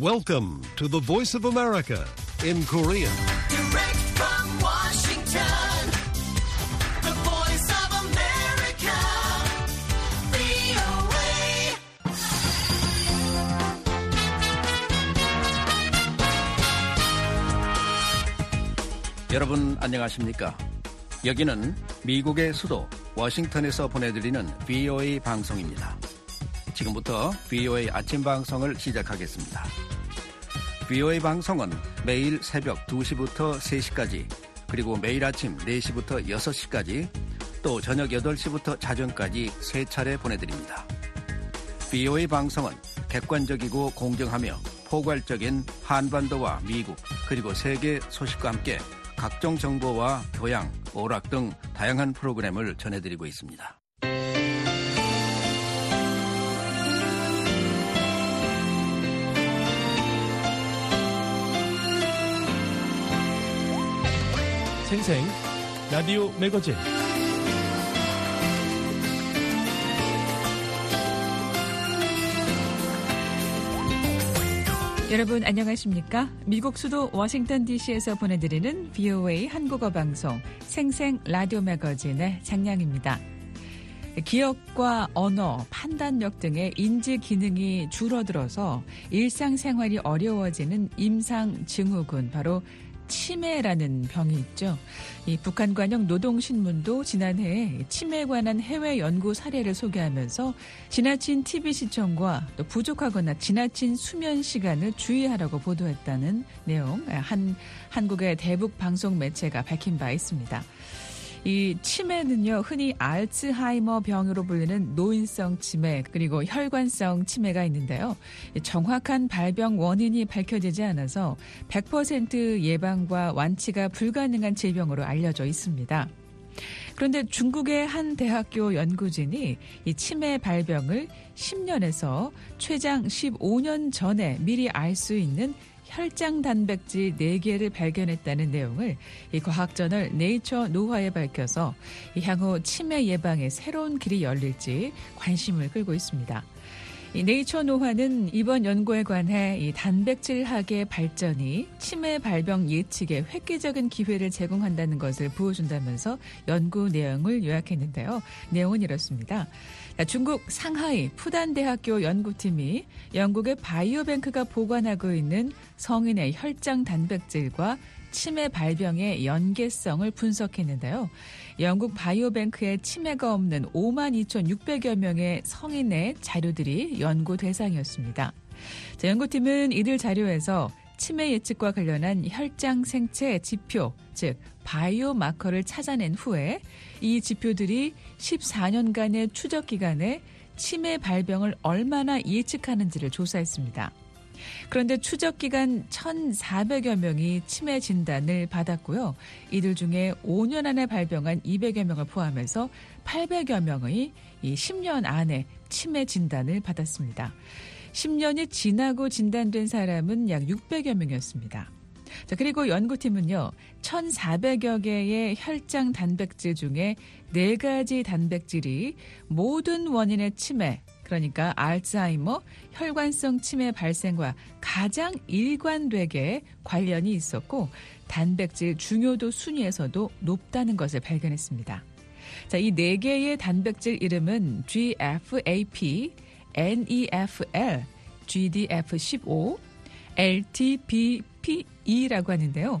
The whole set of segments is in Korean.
Welcome to the Voice of America in Korean. Direct from Washington, the voice of America, VOA. 여러분 안녕하십니까? 여기는 미국의 수도 워싱턴에서 보내드리는 VOA 방송입니다. 지금부터 VOA 아침 방송을 시작하겠습니다. VOA 방송은 매일 새벽 2시부터 3시까지 그리고 매일 아침 4시부터 6시까지 또 저녁 8시부터 자정까지 세 차례 보내드립니다. VOA 방송은 객관적이고 공정하며 포괄적인 한반도와 미국 그리고 세계 소식과 함께 각종 정보와 교양, 오락 등 다양한 프로그램을 전해드리고 있습니다. 생생 라디오 매거진 여러분 안녕하십니까? 미국 수도 워싱턴 DC에서 보내드리는 VOA 한국어 방송 생생 라디오 매거진의 장량입니다. 기억과 언어, 판단력 등의 인지 기능이 줄어들어서 일상생활이 어려워지는 임상 증후군 바로 치매라는 병이 있죠. 이 북한 관영 노동신문도 지난해 치매에 관한 해외 연구 사례를 소개하면서 지나친 TV 시청과 또 부족하거나 지나친 수면 시간을 주의하라고 보도했다는 내용 한 한국의 대북 방송 매체가 밝힌 바 있습니다. 이 치매는요, 흔히 알츠하이머 병으로 불리는 노인성 치매, 그리고 혈관성 치매가 있는데요. 정확한 발병 원인이 밝혀지지 않아서 100% 예방과 완치가 불가능한 질병으로 알려져 있습니다. 그런데 중국의 한 대학교 연구진이 이 치매 발병을 10년에서 최장 15년 전에 미리 알 수 있는 혈장 단백질 4개를 발견했다는 내용을 이 과학저널 네이처 노화에 밝혀서 이 향후 치매 예방에 새로운 길이 열릴지 관심을 끌고 있습니다. 이 네이처 노화는 이번 연구에 관해 이 단백질학의 발전이 치매 발병 예측에 획기적인 기회를 제공한다는 것을 보여준다면서 연구 내용을 요약했는데요. 내용은 이렇습니다. 중국 상하이 푸단대학교 연구팀이 영국의 바이오뱅크가 보관하고 있는 성인의 혈장 단백질과 치매 발병의 연계성을 분석했는데요. 영국 바이오뱅크에 치매가 없는 5만 2,600여 명의 성인의 자료들이 연구 대상이었습니다. 자, 연구팀은 이들 자료에서 치매 예측과 관련한 혈장 생체 지표, 즉 바이오 마커를 찾아낸 후에 이 지표들이 14년간의 추적 기간에 치매 발병을 얼마나 예측하는지를 조사했습니다. 그런데 추적 기간 1,400여 명이 치매 진단을 받았고요. 이들 중에 5년 안에 발병한 200여 명을 포함해서 800여 명의 이 10년 안에 치매 진단을 받았습니다. 10년이 지나고 진단된 사람은 약 600여 명이었습니다. 자, 그리고 연구팀은요, 1,400여 개의 혈장 단백질 중에 4가지 단백질이 모든 원인의 치매, 그러니까 알츠하이머, 혈관성 치매 발생과 가장 일관되게 관련이 있었고, 단백질 중요도 순위에서도 높다는 것을 발견했습니다. 자, 이 네 개의 단백질 이름은 GFAP, NEFL, GDF15, LTBPE라고 하는데요.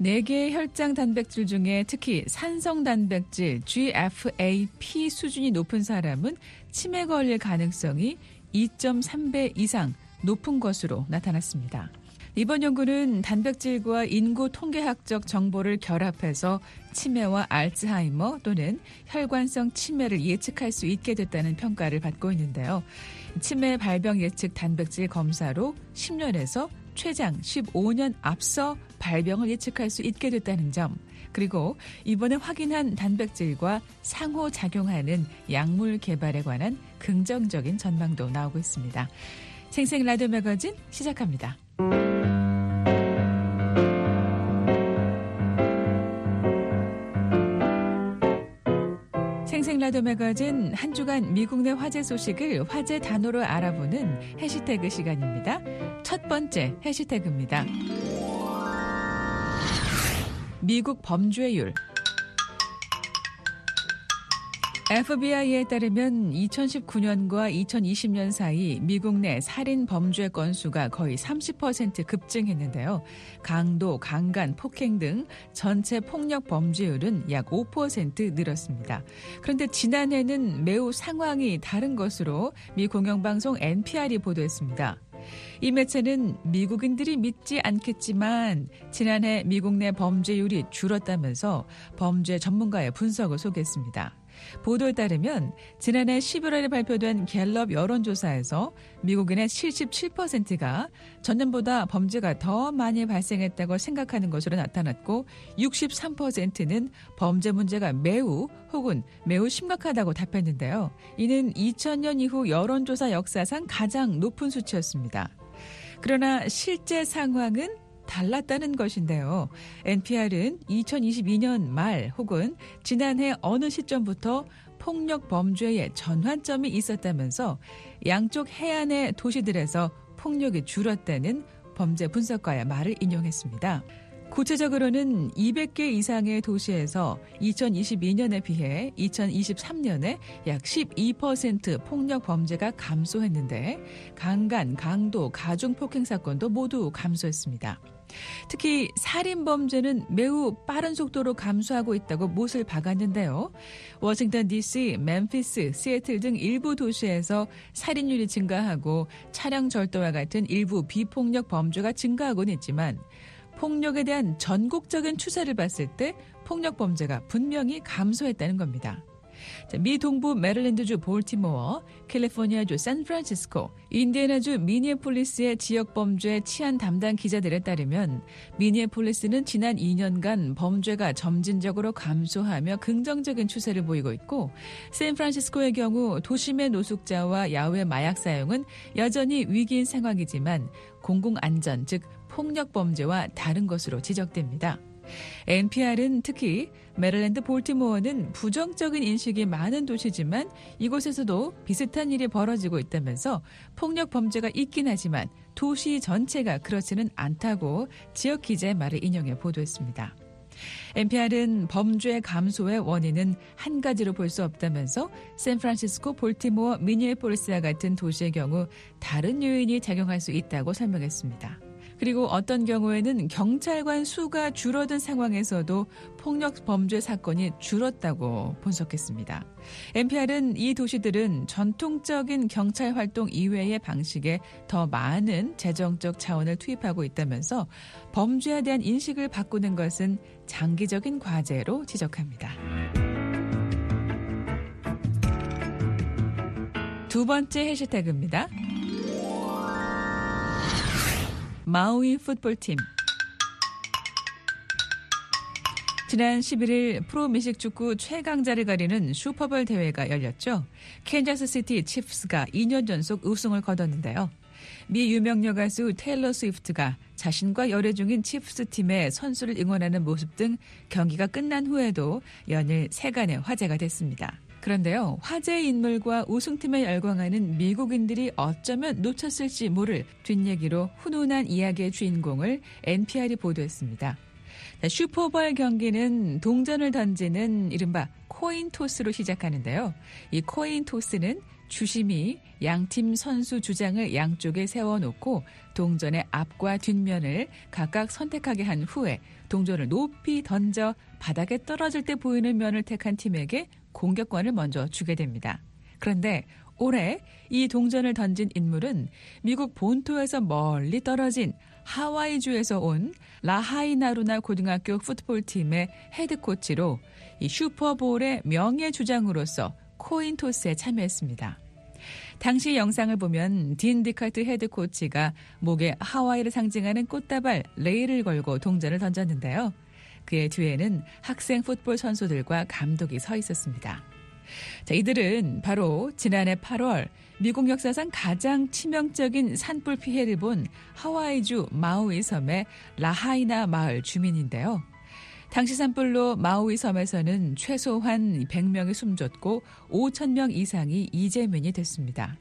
4개의 혈장 단백질 중에 특히 산성 단백질 GFAP 수준이 높은 사람은 치매 걸릴 가능성이 2.3배 이상 높은 것으로 나타났습니다. 이번 연구는 단백질과 인구 통계학적 정보를 결합해서 치매와 알츠하이머 또는 혈관성 치매를 예측할 수 있게 됐다는 평가를 받고 있는데요. 치매 발병 예측 단백질 검사로 10년에서 최장 15년 앞서 발병을 예측할 수 있게 됐다는 점, 그리고 이번에 확인한 단백질과 상호작용하는 약물 개발에 관한 긍정적인 전망도 나오고 있습니다. 생생 라디오 매거진 시작합니다. 라디오 매거진 한 주간 미국 내 화제 소식을 화제 단어로 알아보는 해시태그 시간입니다. 첫 번째 해시태그입니다. 미국 범죄율 FBI에 따르면 2019년과 2020년 사이 미국 내 살인 범죄 건수가 거의 30% 급증했는데요. 강도, 강간, 폭행 등 전체 폭력 범죄율은 약 5% 늘었습니다. 그런데 지난해는 매우 상황이 다른 것으로 미 공영방송 NPR이 보도했습니다. 이 매체는 미국인들이 믿지 않겠지만 지난해 미국 내 범죄율이 줄었다면서 범죄 전문가의 분석을 소개했습니다. 보도에 따르면 지난해 11월에 발표된 갤럽 여론조사에서 미국인의 77%가 전년보다 범죄가 더 많이 발생했다고 생각하는 것으로 나타났고 63%는 범죄 문제가 매우 혹은 매우 심각하다고 답했는데요. 이는 2000년 이후 여론조사 역사상 가장 높은 수치였습니다. 그러나 실제 상황은 달랐다는 것인데요. NPR은 2022년 말 혹은 지난해 어느 시점부터 폭력 범죄의 전환점이 있었다면서 양쪽 해안의 도시들에서 폭력이 줄었다는 범죄 분석가의 말을 인용했습니다. 구체적으로는 200개 이상의 도시에서 2022년에 비해 2023년에 약 12% 폭력 범죄가 감소했는데 강간, 강도, 가중 폭행 사건도 모두 감소했습니다. 특히 살인 범죄는 매우 빠른 속도로 감소하고 있다고 못을 박았는데요. 워싱턴 DC, 멤피스, 시애틀 등 일부 도시에서 살인율이 증가하고 차량 절도와 같은 일부 비폭력 범죄가 증가하고는 있지만 폭력에 대한 전국적인 추세를 봤을 때 폭력 범죄가 분명히 감소했다는 겁니다. 자, 미 동부 메릴랜드주 볼티모어, 캘리포니아주 샌프란시스코, 인디애나주 미니애폴리스의 지역 범죄 치안 담당 기자들에 따르면 미니애폴리스는 지난 2년간 범죄가 점진적으로 감소하며 긍정적인 추세를 보이고 있고 샌프란시스코의 경우 도심의 노숙자와 야외 마약 사용은 여전히 위기인 상황이지만 공공 안전 즉 폭력 범죄와 다른 것으로 지적됩니다. NPR은 특히 메릴랜드 볼티모어는 부정적인 인식이 많은 도시지만 이곳에서도 비슷한 일이 벌어지고 있다면서 폭력 범죄가 있긴 하지만 도시 전체가 그렇지는 않다고 지역 기자의 말을 인용해 보도했습니다. NPR은 범죄 감소의 원인은 한 가지로 볼 수 없다면서 샌프란시스코, 볼티모어, 미니애폴리스와 같은 도시의 경우 다른 요인이 작용할 수 있다고 설명했습니다. 그리고 어떤 경우에는 경찰관 수가 줄어든 상황에서도 폭력 범죄 사건이 줄었다고 분석했습니다. NPR은 이 도시들은 전통적인 경찰 활동 이외의 방식에 더 많은 재정적 자원을 투입하고 있다면서 범죄에 대한 인식을 바꾸는 것은 장기적인 과제로 지적합니다. 두 번째 해시태그입니다. 마우이 풋볼팀. 지난 11일 프로 미식 축구 최강자를 가리는 슈퍼볼 대회가 열렸죠. 캔자스 시티 치프스가 2년 연속 우승을 거뒀는데요. 미 유명녀 가수 테일러 스위프트가 자신과 열애 중인 치프스 팀의 선수를 응원하는 모습 등 경기가 끝난 후에도 연일 세간의 화제가 됐습니다. 그런데요, 화제의 인물과 우승팀에 열광하는 미국인들이 어쩌면 놓쳤을지 모를 뒷얘기로 훈훈한 이야기의 주인공을 NPR이 보도했습니다. 슈퍼볼 경기는 동전을 던지는 이른바 coin toss로 시작하는데요. 이 코인 토스는 주심이 양팀 선수 주장을 양쪽에 세워놓고 동전의 앞과 뒷면을 각각 선택하게 한 후에 동전을 높이 던져 바닥에 떨어질 때 보이는 면을 택한 팀에게 공격권을 먼저 주게 됩니다. 그런데 올해 이 동전을 던진 인물은 미국 본토에서 멀리 떨어진 하와이주에서 온 라하이나루나 고등학교 풋볼팀의 헤드코치로 이 슈퍼볼의 명예 주장으로서 coin toss에 참여했습니다. 당시 영상을 보면 딘 리카드 헤드코치가 목에 하와이를 상징하는 꽃다발 레이를 걸고 동전을 던졌는데요. 그의 뒤에는 학생 풋볼 선수들과 감독이 서 있었습니다. 자, 이들은 바로 지난해 8월 미국 역사상 가장 치명적인 산불 피해를 본 하와이주 마우이 섬의 라하이나 마을 주민인데요. 당시 산불로 마우이 섬에서는 최소한 100명이 숨졌고 5천 명 이상이 이재민이 됐습니다.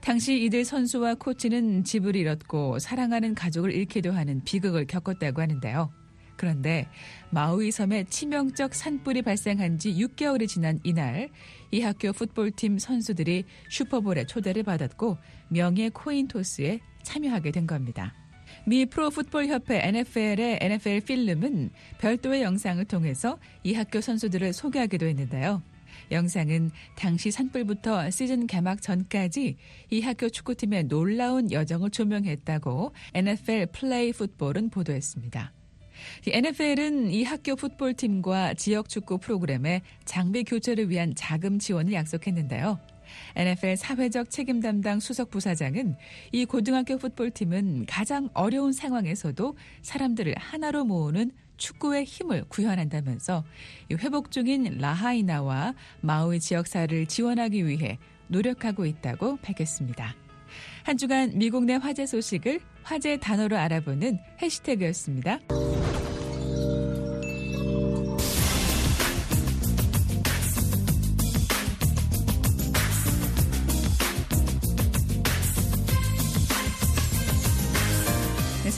당시 이들 선수와 코치는 집을 잃었고 사랑하는 가족을 잃기도 하는 비극을 겪었다고 하는데요. 그런데 마우이 섬에 치명적 산불이 발생한 지 6개월이 지난 이날 이 학교 풋볼팀 선수들이 슈퍼볼에 초대를 받았고 명예 코인 토스에 참여하게 된 겁니다. 미 프로풋볼협회 NFL의 NFL 필름은 별도의 영상을 통해서 이 학교 선수들을 소개하기도 했는데요. 영상은 당시 산불부터 시즌 개막 전까지 이 학교 축구팀의 놀라운 여정을 조명했다고 NFL 플레이 풋볼은 보도했습니다. NFL은 이 학교 풋볼팀과 지역 축구 프로그램의 장비 교체를 위한 자금 지원을 약속했는데요. NFL 사회적 책임 담당 수석 부사장은 이 고등학교 풋볼팀은 가장 어려운 상황에서도 사람들을 하나로 모으는 축구의 힘을 구현한다면서 회복 중인 라하이나와 마우이 지역사를 지원하기 위해 노력하고 있다고 밝혔습니다. 한 주간 미국 내 화제 소식을 화제 단어로 알아보는 해시태그였습니다.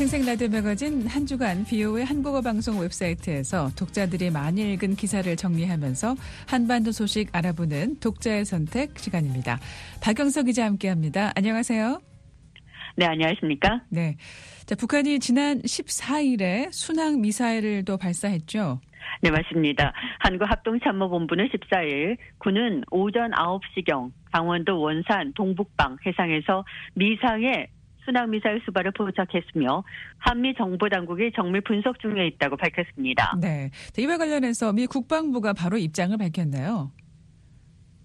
생생라디오 매거진 한 주간 비오의 한국어 방송 웹사이트에서 독자들이 많이 읽은 기사를 정리하면서 한반도 소식 알아보는 독자의 선택 시간입니다. 박영석 기자 함께합니다. 안녕하세요. 네, 안녕하십니까? 네. 자, 북한이 지난 14일에 순항 미사일을 또 발사했죠. 네, 맞습니다. 한국합동참모본부는 14일 군은 오전 9시경 강원도 원산 동북방 해상에서 미상의 순항미사일 수발을 포착했으며 한미 정보당국이 정밀 분석 중에 있다고 밝혔습니다. 네. 자, 이와 관련해서 미 국방부가 바로 입장을 밝혔네요.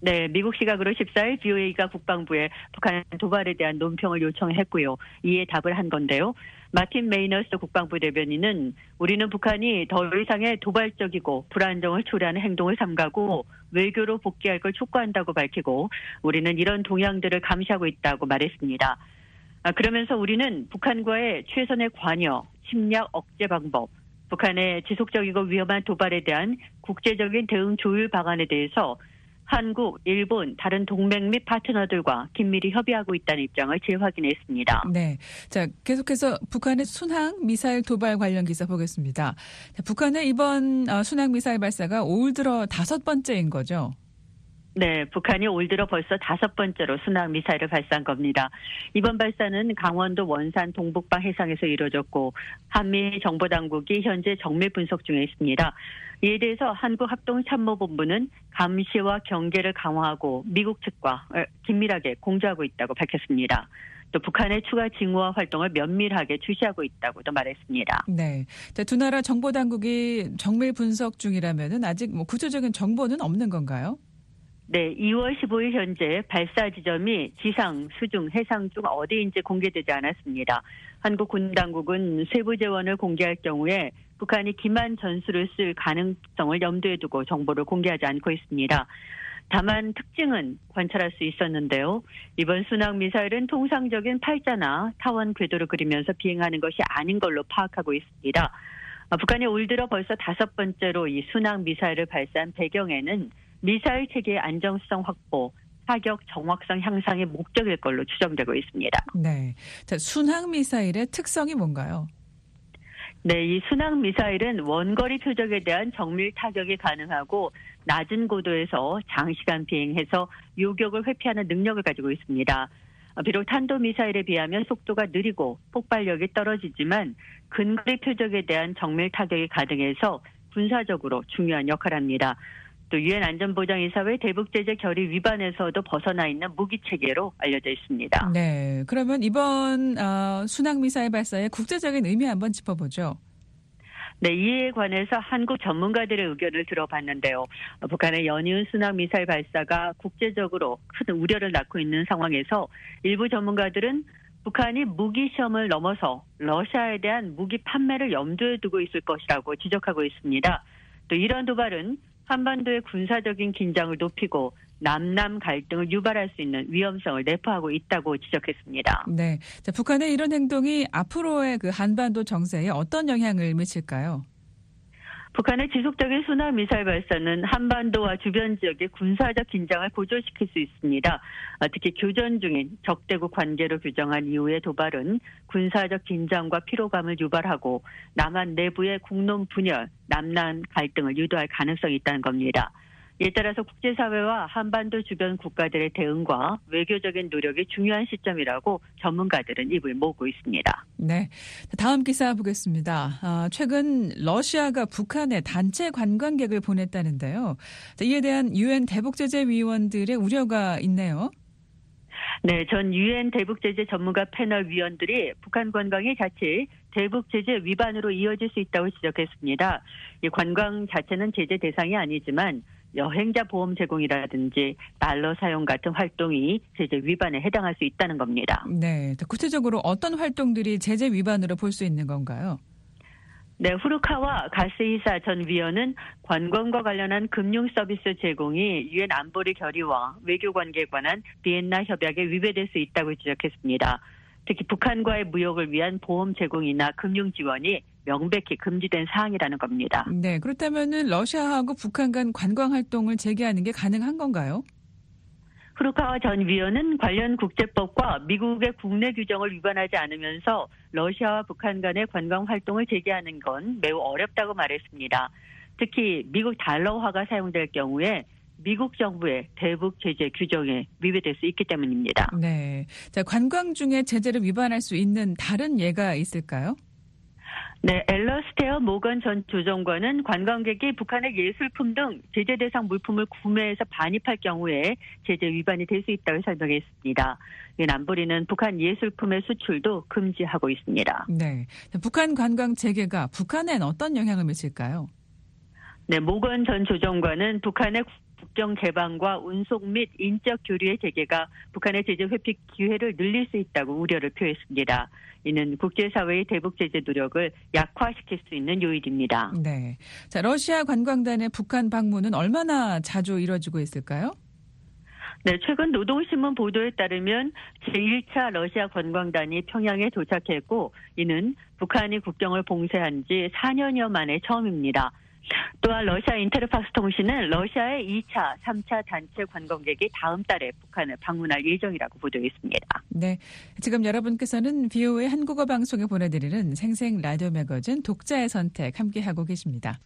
네, 미국 시각으로 14일 BOA가 국방부에 북한 도발에 대한 논평을 요청했고요. 이에 답을 한 건데요. 마틴 메이너스 국방부 대변인은 우리는 북한이 더 이상의 도발적이고 불안정을 초래하는 행동을 삼가고 외교로 복귀할 걸 촉구한다고 밝히고 우리는 이런 동향들을 감시하고 있다고 말했습니다. 아, 그러면서 우리는 북한과의 최선의 관여, 침략 억제 방법, 북한의 지속적이고 위험한 도발에 대한 국제적인 대응 조율 방안에 대해서 한국, 일본, 다른 동맹 및 파트너들과 긴밀히 협의하고 있다는 입장을 재확인했습니다. 네. 자, 계속해서 북한의 순항 미사일 도발 관련 기사 보겠습니다. 자, 북한의 이번 어, 순항 미사일 발사가 올 들어 다섯 번째인 거죠. 네, 북한이 올 들어 벌써 다섯 번째로 순항 미사일을 발사한 겁니다. 이번 발사는 강원도 원산 동북방 해상에서 이루어졌고 한미 정보 당국이 현재 정밀 분석 중에 있습니다. 이에 대해서 한국 합동 참모본부는 감시와 경계를 강화하고 미국 측과 긴밀하게 공조하고 있다고 밝혔습니다. 또 북한의 추가 징후와 활동을 면밀하게 주시하고 있다고도 말했습니다. 네. 자, 두 나라 정보 당국이 정밀 분석 중이라면은 아직 뭐 구체적인 정보는 없는 건가요? 네, 2월 15일 현재 발사 지점이 지상, 수중, 해상 중 어디인지 공개되지 않았습니다. 한국 군 당국은 세부 재원을 공개할 경우에 북한이 기만 전술을 쓸 가능성을 염두에 두고 정보를 공개하지 않고 있습니다. 다만 특징은 관찰할 수 있었는데요. 이번 순항 미사일은 통상적인 팔자나 타원 궤도를 그리면서 비행하는 것이 아닌 걸로 파악하고 있습니다. 아, 북한이 올 들어 벌써 다섯 번째로 이 순항 미사일을 발사한 배경에는 미사일 체계의 안정성 확보, 사격 정확성 향상의 목적일 걸로 추정되고 있습니다. 네. 자, 순항 미사일의 특성이 뭔가요? 네, 이 순항 미사일은 원거리 표적에 대한 정밀 타격이 가능하고 낮은 고도에서 장시간 비행해서 요격을 회피하는 능력을 가지고 있습니다. 비록 탄도 미사일에 비하면 속도가 느리고 폭발력이 떨어지지만 근거리 표적에 대한 정밀 타격이 가능해서 군사적으로 중요한 역할을 합니다. 또 유엔 안전보장이사회 대북 제재 결의 위반에서도 벗어나 있는 무기 체계로 알려져 있습니다. 네. 그러면 이번 어, 순항 미사일 발사의 국제적인 의미 한번 짚어보죠. 네, 이에 관해서 한국 전문가들의 의견을 들어봤는데요. 북한의 연이은 순항 미사일 발사가 국제적으로 큰 우려를 낳고 있는 상황에서 일부 전문가들은 북한이 무기 시험을 넘어서 러시아에 대한 무기 판매를 염두에 두고 있을 것이라고 지적하고 있습니다. 또 이런 도발은 한반도의 군사적인 긴장을 높이고 남남 갈등을 유발할 수 있는 위험성을 내포하고 있다고 지적했습니다. 네. 자, 북한의 이런 행동이 앞으로의 그 한반도 정세에 어떤 영향을 미칠까요? 북한의 지속적인 순항 미사일 발사는 한반도와 주변 지역의 군사적 긴장을 고조시킬 수 있습니다. 아, 특히 교전 중인 적대국 관계로 규정한 이후의 도발은 군사적 긴장과 피로감을 유발하고 남한 내부의 국론 분열, 남남 갈등을 유도할 가능성이 있다는 겁니다. 이에 따라서 국제사회와 한반도 주변 국가들의 대응과 외교적인 노력이 중요한 시점이라고 전문가들은 입을 모으고 있습니다. 네. 다음 기사 보겠습니다. 아, 최근 러시아가 북한에 단체 관광객을 보냈다는데요. 자, 이에 대한 유엔 대북제재위원들의 우려가 있네요. 네, 전 유엔 대북 제재 전문가 패널 위원들이 북한 관광이 자칫 대북 제재 위반으로 이어질 수 있다고 지적했습니다. 이 관광 자체는 제재 대상이 아니지만 여행자 보험 제공이라든지 달러 사용 같은 활동이 제재 위반에 해당할 수 있다는 겁니다. 네. 자, 구체적으로 어떤 활동들이 제재 위반으로 볼 수 있는 건가요? 네, 후르카와 가스이사 전 위원은 관광과 관련한 금융 서비스 제공이 유엔 안보리 결의와 외교 관계에 관한 비엔나 협약에 위배될 수 있다고 지적했습니다. 특히 북한과의 무역을 위한 보험 제공이나 금융 지원이 명백히 금지된 사항이라는 겁니다. 네. 그렇다면은 러시아하고 북한 간 관광 활동을 재개하는 게 가능한 건가요? 후르카와 전 위원은 관련 국제법과 미국의 국내 규정을 위반하지 않으면서 러시아와 북한 간의 관광 활동을 재개하는 건 매우 어렵다고 말했습니다. 특히 미국 달러화가 사용될 경우에 미국 정부의 대북 제재 규정에 위배될 수 있기 때문입니다. 네. 자, 관광 중에 제재를 위반할 수 있는 다른 예가 있을까요? 네, 앨러스테어 모건 전 조정관은 관광객이 북한의 예술품 등 제재 대상 물품을 구매해서 반입할 경우에 제재 위반이 될 수 있다고 설명했습니다. 유엔 안보리는 북한 예술품의 수출도 금지하고 있습니다. 네. 자, 북한 관광 재개가 북한엔 어떤 영향을 미칠까요? 네, 모건 전 조정관은 북한의 국경 개방과 운송 및 인적 교류의 재개가 북한의 제재 회피 기회를 늘릴 수 있다고 우려를 표했습니다. 이는 국제사회의 대북 제재 노력을 약화시킬 수 있는 요인입니다. 네. 자, 러시아 관광단의 북한 방문은 얼마나 자주 이뤄지고 있을까요? 네, 최근 노동신문 보도에 따르면 제1차 러시아 관광단이 평양에 도착했고 이는 북한이 국경을 봉쇄한 지 4년여 만에 처음입니다. 또한 러시아 인테르팍스 통신은 러시아의 2차, 3차 단체 관광객이 다음 달에 북한을 방문할 예정이라고 보도했습니다. 네. 지금 여러분께서는 비오의 한국어 방송에 보내드리는 생생 라디오 매거진 독자의 선택 함께하고 계십니다.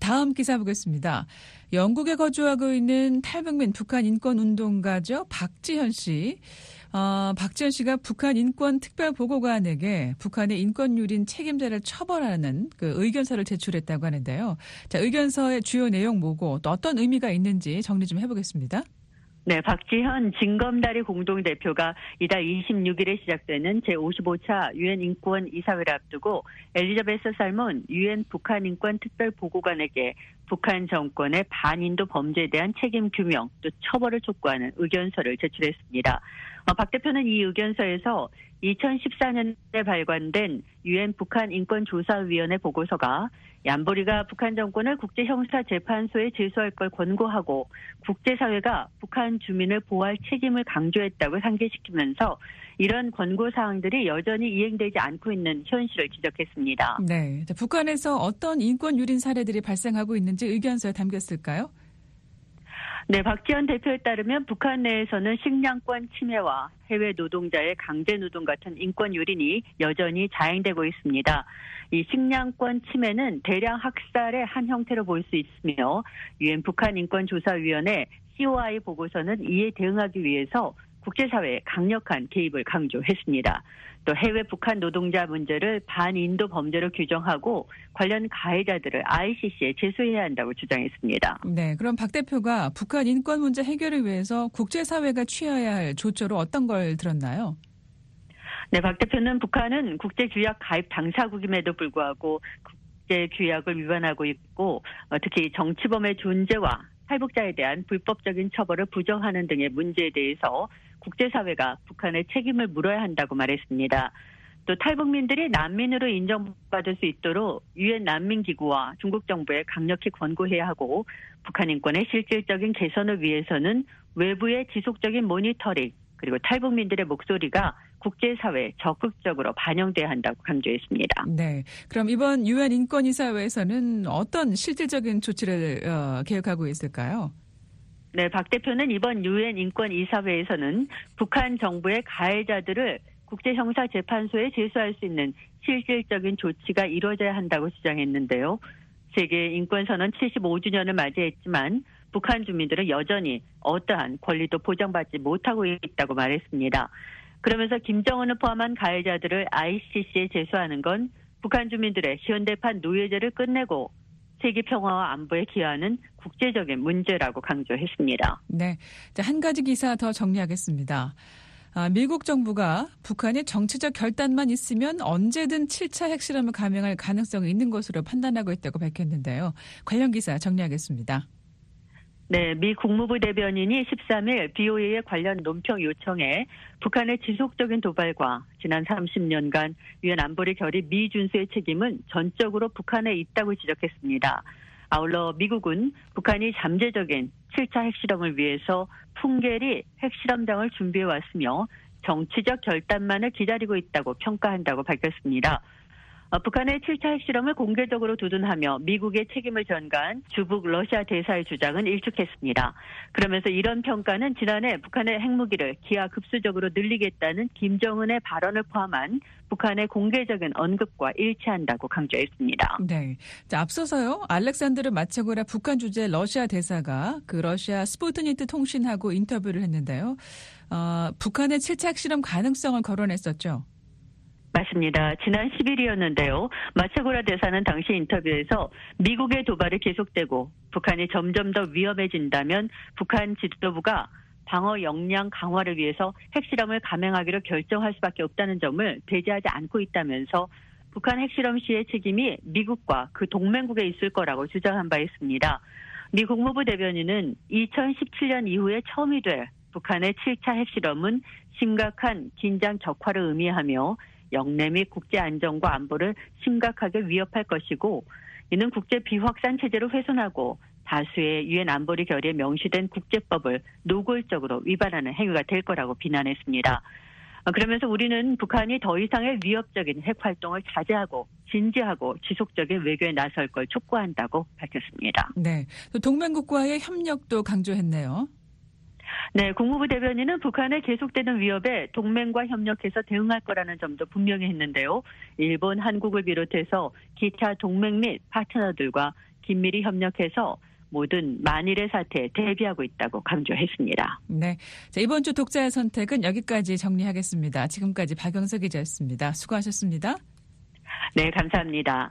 다음 기사 보겠습니다. 영국에 거주하고 있는 탈북민 북한 인권 운동가죠. 박지현 씨. 어, 박지현 씨가 북한 인권 특별 보고관에게 북한의 인권 유린 책임자를 처벌하는 그 의견서를 제출했다고 하는데요. 자, 의견서의 주요 내용 뭐고 또 어떤 의미가 있는지 정리 좀 해보겠습니다. 네, 박지현 진검다리 공동대표가 이달 26일에 시작되는 제55차 유엔 인권 이사회를 앞두고 엘리자베스 살몬 유엔 북한 인권 특별 보고관에게 북한 정권의 반인도 범죄에 대한 책임 규명 또 처벌을 촉구하는 의견서를 제출했습니다. 어, 박 대표는 이 의견서에서 2014년에 발간된 유엔 북한 인권조사위원회 보고서가 얀보리가 북한 정권을 국제형사재판소에 제소할 걸 권고하고 국제사회가 북한 주민을 보호할 책임을 강조했다고 상기시키면서 이런 권고 사항들이 여전히 이행되지 않고 있는 현실을 지적했습니다. 네. 자, 북한에서 어떤 인권 유린 사례들이 발생하고 있는지 의견서에 담겼을까요? 네, 박지원 대표에 따르면 북한 내에서는 식량권 침해와 해외 노동자의 강제 노동 같은 인권 유린이 여전히 자행되고 있습니다. 이 식량권 침해는 대량 학살의 한 형태로 볼 수 있으며 유엔 북한 인권조사위원회 COI 보고서는 이에 대응하기 위해서 국제사회의 강력한 개입을 강조했습니다. 또 해외 북한 노동자 문제를 반인도 범죄로 규정하고 관련 가해자들을 ICC에 제소해야 한다고 주장했습니다. 네. 그럼 박 대표가 북한 인권 문제 해결을 위해서 국제사회가 취해야 할 조처로 어떤 걸 들었나요? 네, 박 대표는 북한은 국제규약 가입 당사국임에도 불구하고 국제 규약을 위반하고 있고 어, 특히 정치범의 존재와 탈북자에 대한 불법적인 처벌을 부정하는 등의 문제에 대해서 국제사회가 북한의 책임을 물어야 한다고 말했습니다. 또 탈북민들이 난민으로 인정받을 수 있도록 유엔 난민기구와 중국 정부에 강력히 권고해야 하고 북한 인권의 실질적인 개선을 위해서는 외부의 지속적인 모니터링 그리고 탈북민들의 목소리가 국제사회에 적극적으로 반영돼야 한다고 강조했습니다. 네. 그럼 이번 유엔 인권이사회에서는 어떤 실질적인 조치를 어, 계획하고 있을까요? 네, 박 대표는 이번 유엔 인권 이사회에서는 북한 정부의 가해자들을 국제 형사 재판소에 제소할 수 있는 실질적인 조치가 이루어져야 한다고 주장했는데요. 세계 인권 선언 75주년을 맞이했지만 북한 주민들은 여전히 어떠한 권리도 보장받지 못하고 있다고 말했습니다. 그러면서 김정은을 포함한 가해자들을 ICC에 제소하는 건 북한 주민들의 현대판 노예제를 끝내고 세계 평화와 안보에 기여하는 국제적인 문제라고 강조했습니다. 네. 자, 한 가지 기사 더 정리하겠습니다. 아, 미국 정부가 북한의 정치적 결단만 있으면 언제든 7차 핵실험을 감행할 가능성이 있는 것으로 판단하고 있다고 밝혔는데요. 관련 기사 정리하겠습니다. 네, 미 국무부 대변인이 13일 BOA의 관련 논평 요청에 북한의 지속적인 도발과 지난 30년간 유엔 안보리 결의 미준수의 책임은 전적으로 북한에 있다고 지적했습니다. 아울러 미국은 북한이 잠재적인 7차 핵실험을 위해서 풍계리 핵실험장을 준비해 왔으며 정치적 결단만을 기다리고 있다고 평가한다고 밝혔습니다. 어, 북한의 7차 핵실험을 공개적으로 두둔하며 미국의 책임을 전가한 주북 러시아 대사의 주장은 일축했습니다. 그러면서 이런 평가는 지난해 북한의 핵무기를 기하 급수적으로 늘리겠다는 김정은의 발언을 포함한 북한의 공개적인 언급과 일치한다고 강조했습니다. 네. 자, 앞서서요. 알렉산드르 마차고라 북한 주재 러시아 대사가 그 러시아 스푸트니트 통신하고 인터뷰를 했는데요. 어, 북한의 7차 핵실험 가능성을 거론했었죠. 맞습니다. 지난 10일이었는데요. 마차고라 대사는 당시 인터뷰에서 미국의 도발이 계속되고 북한이 점점 더 위험해진다면 북한 지도부가 방어 역량 강화를 위해서 핵실험을 감행하기로 결정할 수밖에 없다는 점을 배제하지 않고 있다면서 북한 핵실험 시의 책임이 미국과 그 동맹국에 있을 거라고 주장한 바 있습니다. 미 국무부 대변인은 2017년 이후에 처음이 될 북한의 7차 핵실험은 심각한 긴장 격화를 의미하며 영내 및 국제 안정과 안보를 심각하게 위협할 것이고 이는 국제 비확산 체제를 훼손하고 다수의 유엔 안보리 결의에 명시된 국제법을 노골적으로 위반하는 행위가 될 거라고 비난했습니다. 어, 그러면서 우리는 북한이 더 이상의 위협적인 핵 활동을 자제하고 진지하고 지속적인 외교에 나설 걸 촉구한다고 밝혔습니다. 네. 또 동맹국과의 협력도 강조했네요. 네, 국무부 대변인은 북한의 계속되는 위협에 동맹과 협력해서 대응할 거라는 점도 분명히 했는데요. 일본, 한국을 비롯해서 기타 동맹 및 파트너들과 긴밀히 협력해서 모든 만일의 사태에 대비하고 있다고 강조했습니다. 네. 자, 이번 주 독자의 선택은 여기까지 정리하겠습니다. 지금까지 박영석 기자였습니다. 수고하셨습니다. 네, 감사합니다.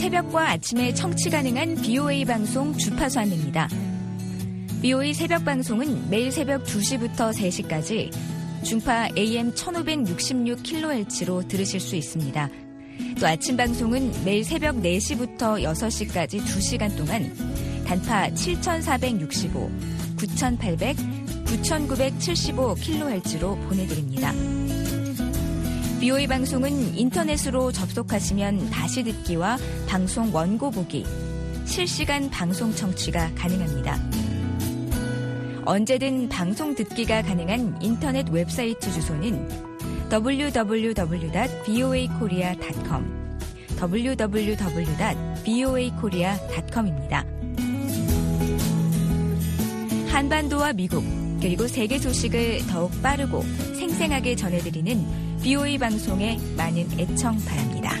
새벽과 아침에 청취 가능한 BOA 방송 주파수 안내입니다. BOA 새벽 방송은 매일 새벽 2시부터 3시까지 중파 AM 1566kHz로 들으실 수 있습니다. 또 아침 방송은 매일 새벽 4시부터 6시까지 2시간 동안 단파 7465, 9800, 9975kHz로 보내드립니다. BOE 방송은 인터넷으로 접속하시면 다시 듣기와 방송 원고 보기, 실시간 방송 청취가 가능합니다. 언제든 방송 듣기가 가능한 인터넷 웹사이트 주소는 www.voakorea.com www.voakorea.com입니다. 한반도와 미국 그리고 세계 소식을 더욱 빠르고 생생하게 전해드리는 BOE 방송에 많은 애청 바랍니다.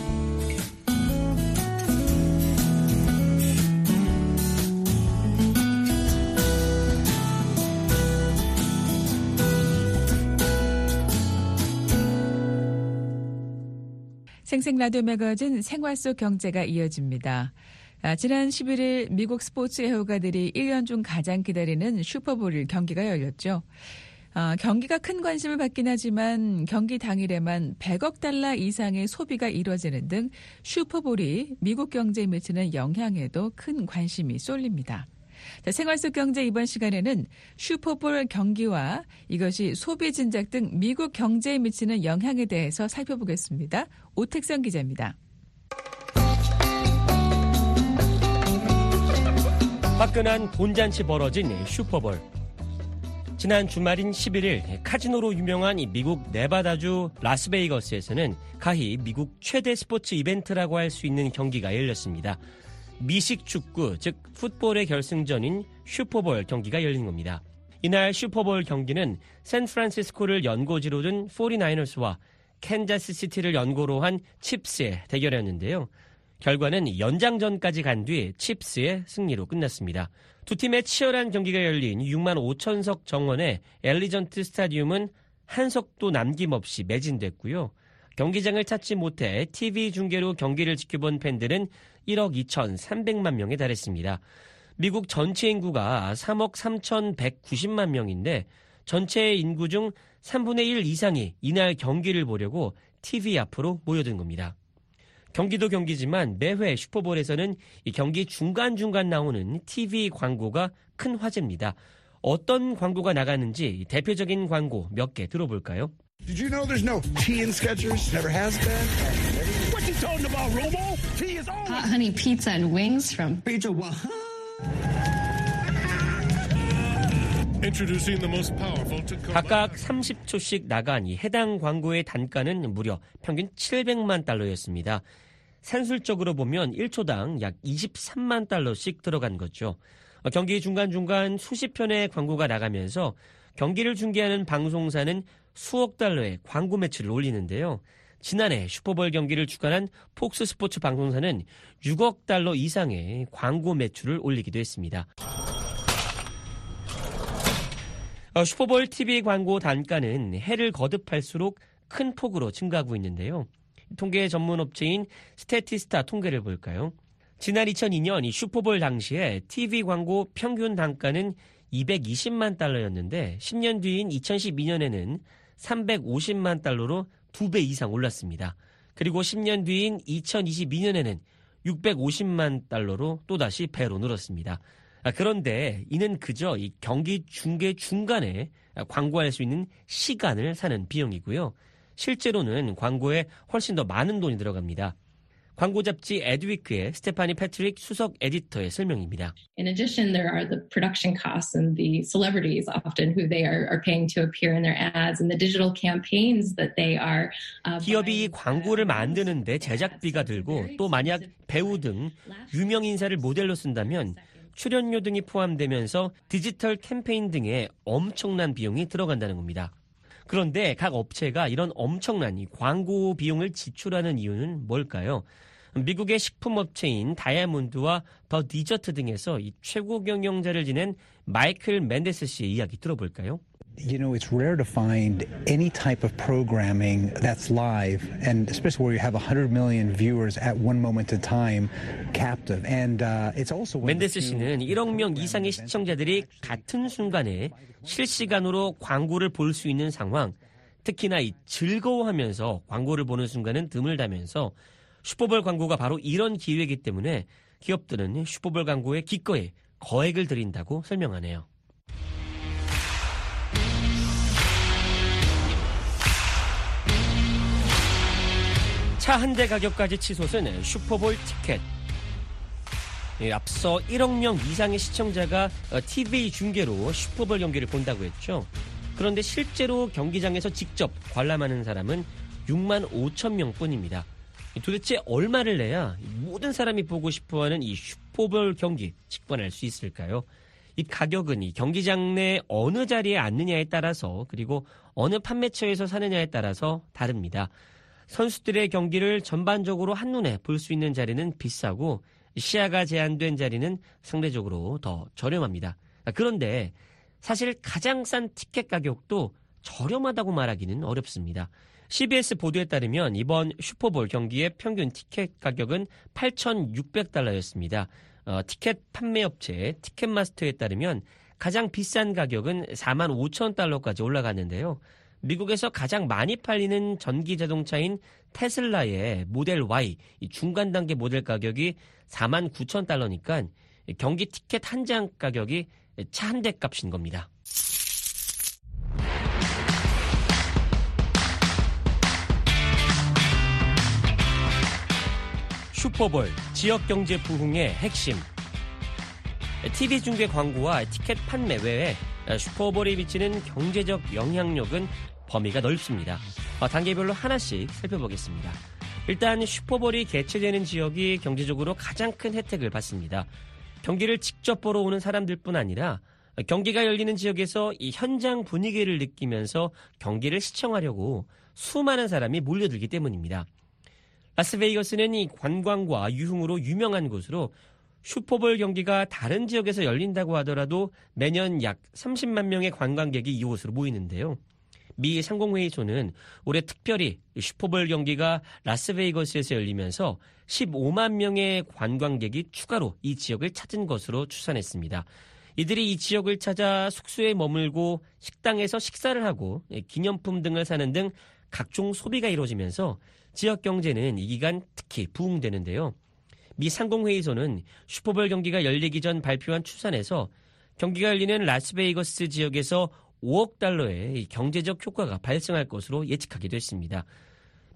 생생 라디오 매거진 생활 속 경제가 이어집니다. 아, 지난 11일 미국 스포츠 애호가들이 1년 중 가장 기다리는 슈퍼볼 경기가 열렸죠. 아, 경기가 큰 관심을 받긴 하지만 경기 당일에만 100억 달러 이상의 소비가 이뤄지는 등 슈퍼볼이 미국 경제에 미치는 영향에도 큰 관심이 쏠립니다. 자, 생활 속 경제 이번 시간에는 슈퍼볼 경기와 이것이 소비 진작 등 미국 경제에 미치는 영향에 대해서 살펴보겠습니다. 오택선 기자입니다. 화끈한 돈잔치 벌어진 슈퍼볼. 지난 주말인 11일 카지노로 유명한 이 미국 네바다주 라스베이거스에서는 가히 미국 최대 스포츠 이벤트라고 할 수 있는 경기가 열렸습니다. 미식 축구, 즉 풋볼의 결승전인 슈퍼볼 경기가 열린 겁니다. 이날 슈퍼볼 경기는 샌프란시스코를 연고지로 둔 49ers와 캔자스 시티를 연고로 한 치프스의 대결이었는데요. 결과는 연장전까지 간 뒤 칩스의 승리로 끝났습니다. 두 팀의 치열한 경기가 열린 6만 5천석 정원의 엘리전트 스타디움은 한 석도 남김없이 매진됐고요. 경기장을 찾지 못해 TV 중계로 경기를 지켜본 팬들은 1억 2,300만 명에 달했습니다. 미국 전체 인구가 3억 3,190만 명인데 전체 인구 중 3분의 1 이상이 이날 경기를 보려고 TV 앞으로 모여든 겁니다. 경기도 경기지만 매회 슈퍼볼에서는 이 경기 중간중간 나오는 TV 광고가 큰 화제입니다. 어떤 광고가 나가는지 대표적인 광고 몇 개 들어볼까요? Did you know there's no tea in Skechers? Never has been. What you talking about, Romo? Tea is all. Hot honey pizza and wings from powerful Tacoma. 각각 30초씩 나간 이 해당 광고의 단가는 무려 평균 700만 달러였습니다. 산술적으로 보면 1초당 약 23만 달러씩 들어간 거죠. 어, 경기 중간중간 수십 편의 광고가 나가면서 경기를 중계하는 방송사는 수억 달러의 광고 매출을 올리는데요. 지난해 슈퍼볼 경기를 주관한 폭스 스포츠 방송사는 6억 달러 이상의 광고 매출을 올리기도 했습니다. 어, 슈퍼볼 TV 광고 단가는 해를 거듭할수록 큰 폭으로 증가하고 있는데요. 통계 전문 업체인 스태티스타 통계를 볼까요? 지난 2002년 이 슈퍼볼 당시에 TV 광고 평균 단가는 220만 달러였는데 10년 뒤인 2012년에는 350만 달러로 2배 이상 올랐습니다. 그리고 10년 뒤인 2022년에는 650만 달러로 또다시 배로 늘었습니다. 아, 그런데 이는 그저 이 경기 중계 중간에 광고할 수 있는 시간을 사는 비용이고요. 실제로는 광고에 훨씬 더 많은 돈이 들어갑니다. 광고 잡지 에드위크의 스테파니 패트릭 수석 에디터의 설명입니다. In addition, there are the production costs and the celebrities often who they are, are paying to appear in their ads and the digital campaigns that they are. Uh, 기업이 광고를 만드는데 제작비가 들고 또 만약 배우 등 유명 인사를 모델로 쓴다면 출연료 등이 포함되면서 디지털 캠페인 등에 엄청난 비용이 들어간다는 겁니다. 그런데 각 업체가 이런 엄청난 이 광고 비용을 지출하는 이유는 뭘까요? 미국의 식품업체인 다이아몬드와 더 디저트 등에서 이 최고 경영자를 지낸 마이클 맨데스 씨의 이야기 들어볼까요? You know, it's rare to find any type of programming that's live, and especially where you have 100 million viewers at one moment in time captive. And uh, it's also few 씨는 1억 명 이상의 시청자들이 같은 순간에 실시간으로 광고를 볼 수 있는 상황, 특히나 이 즐거워하면서 광고를 보는 순간은 드물다면서 슈퍼볼 광고가 바로 이런 기회이기 때문에 기업들은 슈퍼볼 광고에 기꺼이 거액을 들인다고 설명하네요. 차 한 대 가격까지 치솟은 슈퍼볼 티켓. 예, 앞서 1억 명 이상의 시청자가 TV 중계로 슈퍼볼 경기를 본다고 했죠. 그런데 실제로 경기장에서 직접 관람하는 사람은 6만 5천 명 뿐입니다. 도대체 얼마를 내야 모든 사람이 보고 싶어 하는 이 슈퍼볼 경기 직관할 수 있을까요? 이 가격은 이 경기장 내 어느 자리에 앉느냐에 따라서 그리고 어느 판매처에서 사느냐에 따라서 다릅니다. 선수들의 경기를 전반적으로 한눈에 볼 수 있는 자리는 비싸고 시야가 제한된 자리는 상대적으로 더 저렴합니다. 아, 그런데 사실 가장 싼 티켓 가격도 저렴하다고 말하기는 어렵습니다. CBS 보도에 따르면 이번 슈퍼볼 경기의 평균 티켓 가격은 8,600달러였습니다. 어, 티켓 판매업체 티켓마스터에 따르면 가장 비싼 가격은 4만 5천 달러까지 올라갔는데요. 미국에서 가장 많이 팔리는 전기 자동차인 테슬라의 모델 Y 중간 단계 모델 가격이 4만 9천 달러니까 경기 티켓 한 장 가격이 차 한 대 값인 겁니다. 슈퍼볼 지역 경제 부흥의 핵심 TV 중계 광고와 티켓 판매 외에 슈퍼볼이 미치는 경제적 영향력은 범위가 넓습니다. 어, 단계별로 하나씩 살펴보겠습니다. 일단 슈퍼볼이 개최되는 지역이 경제적으로 가장 큰 혜택을 받습니다. 경기를 직접 보러 오는 사람들뿐 아니라 경기가 열리는 지역에서 이 현장 분위기를 느끼면서 경기를 시청하려고 수많은 사람이 몰려들기 때문입니다. 라스베이거스는 이 관광과 유흥으로 유명한 곳으로 슈퍼볼 경기가 다른 지역에서 열린다고 하더라도 매년 약 30만 명의 관광객이 이곳으로 모이는데요. 미 상공회의소는 올해 특별히 슈퍼볼 경기가 라스베이거스에서 열리면서 15만 명의 관광객이 추가로 이 지역을 찾은 것으로 추산했습니다. 이들이 이 지역을 찾아 숙소에 머물고 식당에서 식사를 하고 기념품 등을 사는 등 각종 소비가 이루어지면서 지역 경제는 이 기간 특히 부흥되는데요. 미 상공회의소는 슈퍼볼 경기가 열리기 전 발표한 추산에서 경기가 열리는 라스베이거스 지역에서 5억 달러의 경제적 효과가 발생할 것으로 예측하기도 했습니다.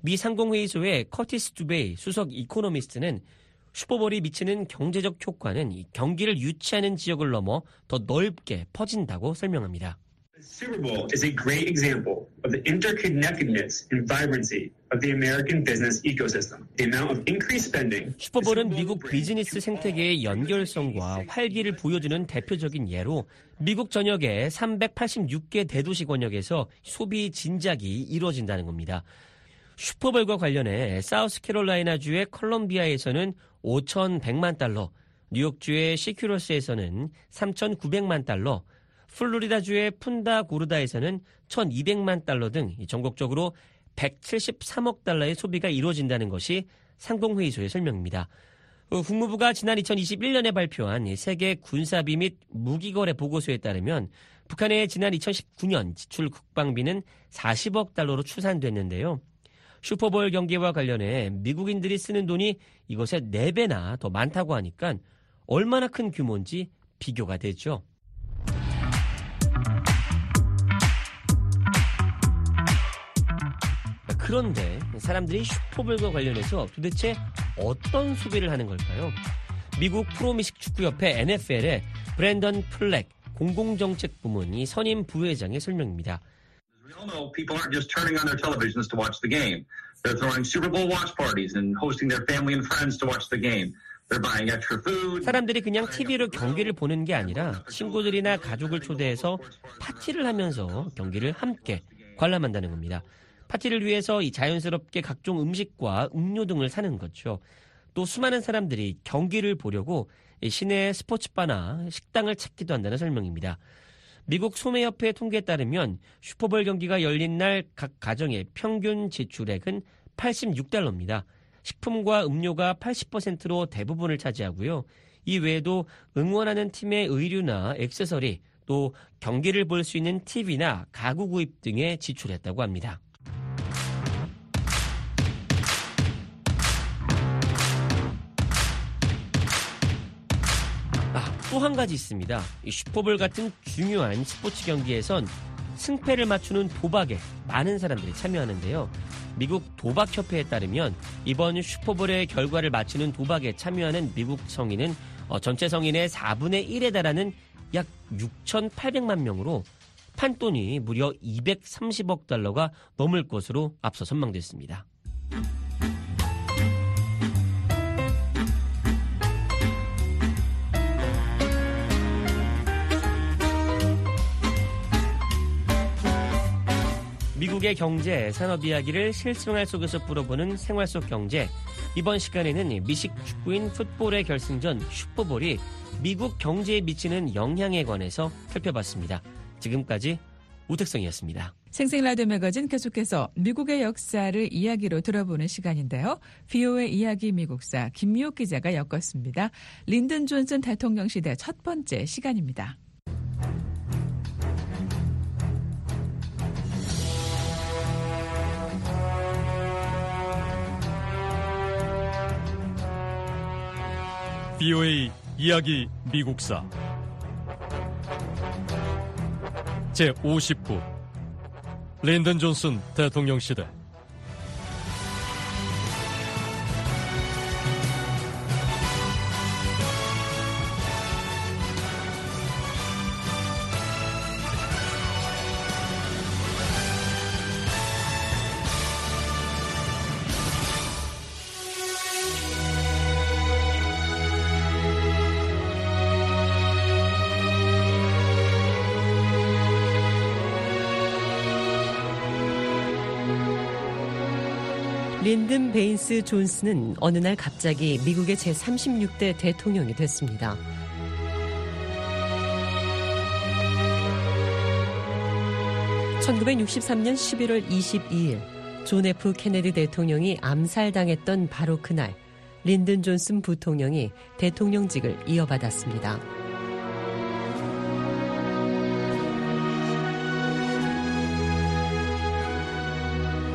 미 상공회의소의 커티스 두베이 수석 이코노미스트는 슈퍼볼이 미치는 경제적 효과는 경기를 유치하는 지역을 넘어 더 넓게 퍼진다고 설명합니다. Super Bowl is a great example of the interconnectedness and vibrancy of the American business ecosystem. The amount of increased spending. 슈퍼볼은 미국 비즈니스 생태계의 연결성과 활기를 보여주는 대표적인 예로 미국 전역의 386개 대도시 권역에서 소비 진작이 이루어진다는 겁니다. 슈퍼볼과 관련해 사우스캐롤라이나주의 컬럼비아에서는 5,100만 달러, 뉴욕주의 시큐러스에서는 3,900만 달러, 플로리다주의 푼다 고르다에서는 1,200만 달러 등 전국적으로 173억 달러의 소비가 이루어진다는 것이 상공회의소의 설명입니다. 어, 국무부가 지난 2021년에 발표한 세계 군사비 및 무기거래 보고서에 따르면 북한의 지난 2019년 지출 국방비는 40억 달러로 추산됐는데요. 슈퍼볼 경기와 관련해 미국인들이 쓰는 돈이 이것의 4배나 더 많다고 하니까 얼마나 큰 규모인지 비교가 되죠. 그런데 사람들이 슈퍼볼과 관련해서 도대체 어떤 소비를 하는 걸까요? 미국 프로미식 축구협회 NFL의 브랜던 플렉 공공정책 부문이 선임 부회장의 설명입니다. We all know people aren't just turning on their televisions to watch the game. They're throwing Super Bowl watch parties and hosting their family and friends to watch the game. They're buying extra food. 사람들이 그냥 TV로 경기를 보는 게 아니라 친구들이나 가족을 초대해서 파티를 하면서 경기를 함께 관람한다는 겁니다. 파티를 위해서 이 자연스럽게 각종 음식과 음료 등을 사는 거죠. 또 수많은 사람들이 경기를 보려고 시내 스포츠바나 식당을 찾기도 한다는 설명입니다. 미국 소매협회 통계에 따르면 슈퍼볼 경기가 열린 날 각 가정의 평균 지출액은 86달러입니다. 식품과 음료가 80%로 대부분을 차지하고요. 이 외에도 응원하는 팀의 의류나 액세서리, 또 경기를 볼 수 있는 TV나 가구 구입 등에 지출했다고 합니다. 또 한 가지 있습니다. 슈퍼볼 같은 중요한 스포츠 경기에선 승패를 맞추는 도박에 많은 사람들이 참여하는데요. 미국 도박협회에 따르면 이번 슈퍼볼의 결과를 맞추는 도박에 참여하는 미국 성인은 어, 전체 성인의 4분의 1에 달하는 약 6,800만 명으로 판돈이 무려 230억 달러가 넘을 것으로 앞서 전망됐습니다. 미국의 경제, 산업 이야기를 실생활 속에서 풀어보는 생활 속 경제. 이번 시간에는 미식 축구인 풋볼의 결승전 슈퍼볼이 미국 경제에 미치는 영향에 관해서 살펴봤습니다. 지금까지 우택성이었습니다. 생생라디오 매거진 계속해서 미국의 역사를 이야기로 들어보는 시간인데요. 비오의 이야기 미국사 김미옥 기자가 엮었습니다. 린든 존슨 대통령 시대 첫 번째 시간입니다. BOA 이야기 미국사. 제 50부 린든 존슨 대통령 시대 린든 베인스 존슨은 어느 날 갑자기 미국의 제36대 대통령이 됐습니다. (1963년 11월 22일) 존 F 케네디 대통령이 암살당했던 바로 그날 린든 존슨 부통령이 대통령직을 이어받았습니다.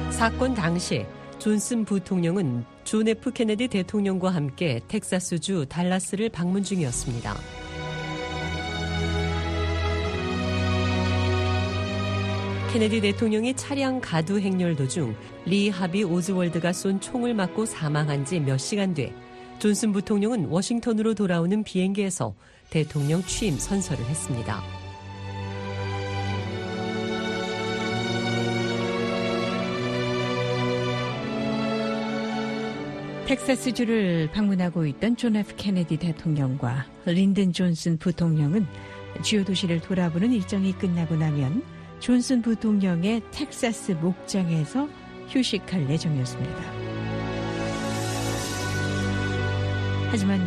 사건 당시 존슨 부통령은 존 F 케네디 대통령과 함께 텍사스주 달라스를 방문 중이었습니다. 케네디 대통령이 차량 가두 행렬 도중 리 하비 오즈월드가 쏜 총을 맞고 사망한 지 몇 시간 뒤 존슨 부통령은 워싱턴으로 돌아오는 비행기에서 대통령 취임 선서를 했습니다. 텍사스주를 방문하고 있던 존 F 케네디 대통령과 린든 존슨 부통령은 주요 도시를 돌아보는 일정이 끝나고 나면 존슨 부통령의 텍사스 목장에서 휴식할 예정이었습니다. 하지만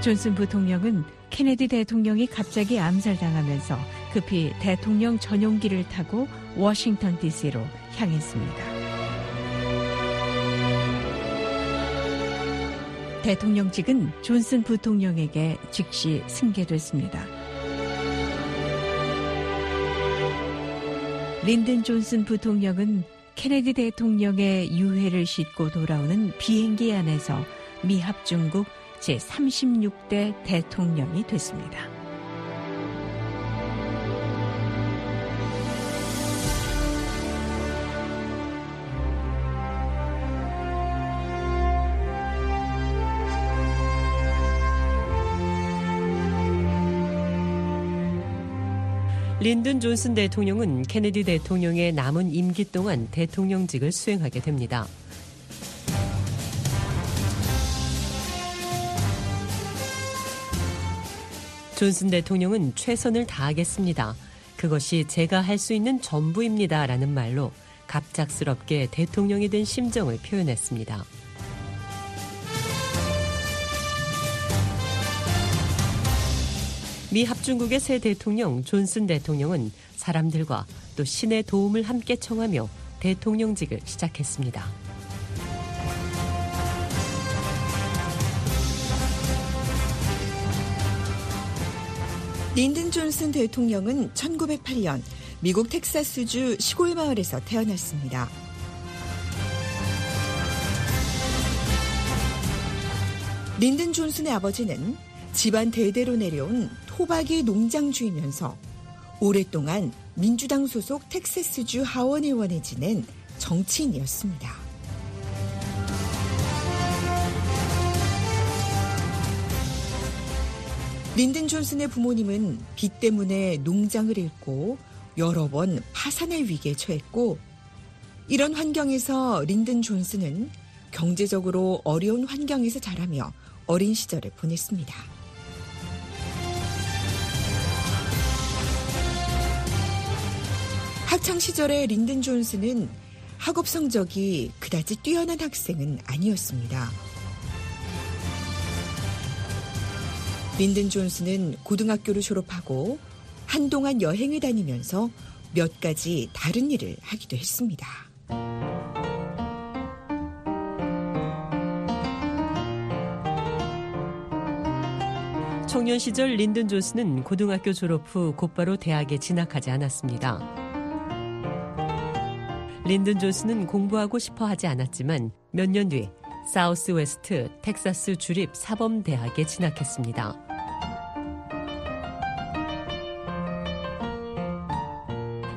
존슨 부통령은 케네디 대통령이 갑자기 암살당하면서 급히 대통령 전용기를 타고 워싱턴 DC로 향했습니다. 대통령직은 존슨 부통령에게 즉시 승계됐습니다. 린든 존슨 부통령은 케네디 대통령의 유해를 싣고 돌아오는 비행기 안에서 미합중국 제36대 대통령이 됐습니다. 린든 존슨 대통령은 케네디 대통령의 남은 임기 동안 대통령직을 수행하게 됩니다. 존슨 대통령은 최선을 다하겠습니다. 그것이 제가 할 수 있는 전부입니다. 라는 말로 갑작스럽게 대통령이 된 심정을 표현했습니다. 미 합중국의 새 대통령 존슨 대통령은 사람들과 또 신의 도움을 함께 청하며 대통령직을 시작했습니다. 린든 존슨 대통령은 1908년 미국 텍사스주 시골 마을에서 태어났습니다. 린든 존슨의 아버지는 집안 대대로 내려온 토박이 농장주이면서 오랫동안 민주당 소속 텍사스주 하원의원에 지낸 정치인이었습니다. 린든 존슨의 부모님은 빚 때문에 농장을 잃고 여러 번 파산의 위기에 처했고 이런 환경에서 린든 존슨은 경제적으로 어려운 환경에서 자라며 어린 시절을 보냈습니다. 학창 시절의 린든 존슨은 학업 성적이 그다지 뛰어난 학생은 아니었습니다. 린든 존슨은 고등학교를 졸업하고 한동안 여행을 다니면서 몇 가지 다른 일을 하기도 했습니다. 청년 시절 린든 존슨은 고등학교 졸업 후 곧바로 대학에 진학하지 않았습니다. 린든 존슨은 공부하고 싶어 하지 않았지만 몇 년 뒤 사우스 웨스트 텍사스 주립 사범대학에 진학했습니다.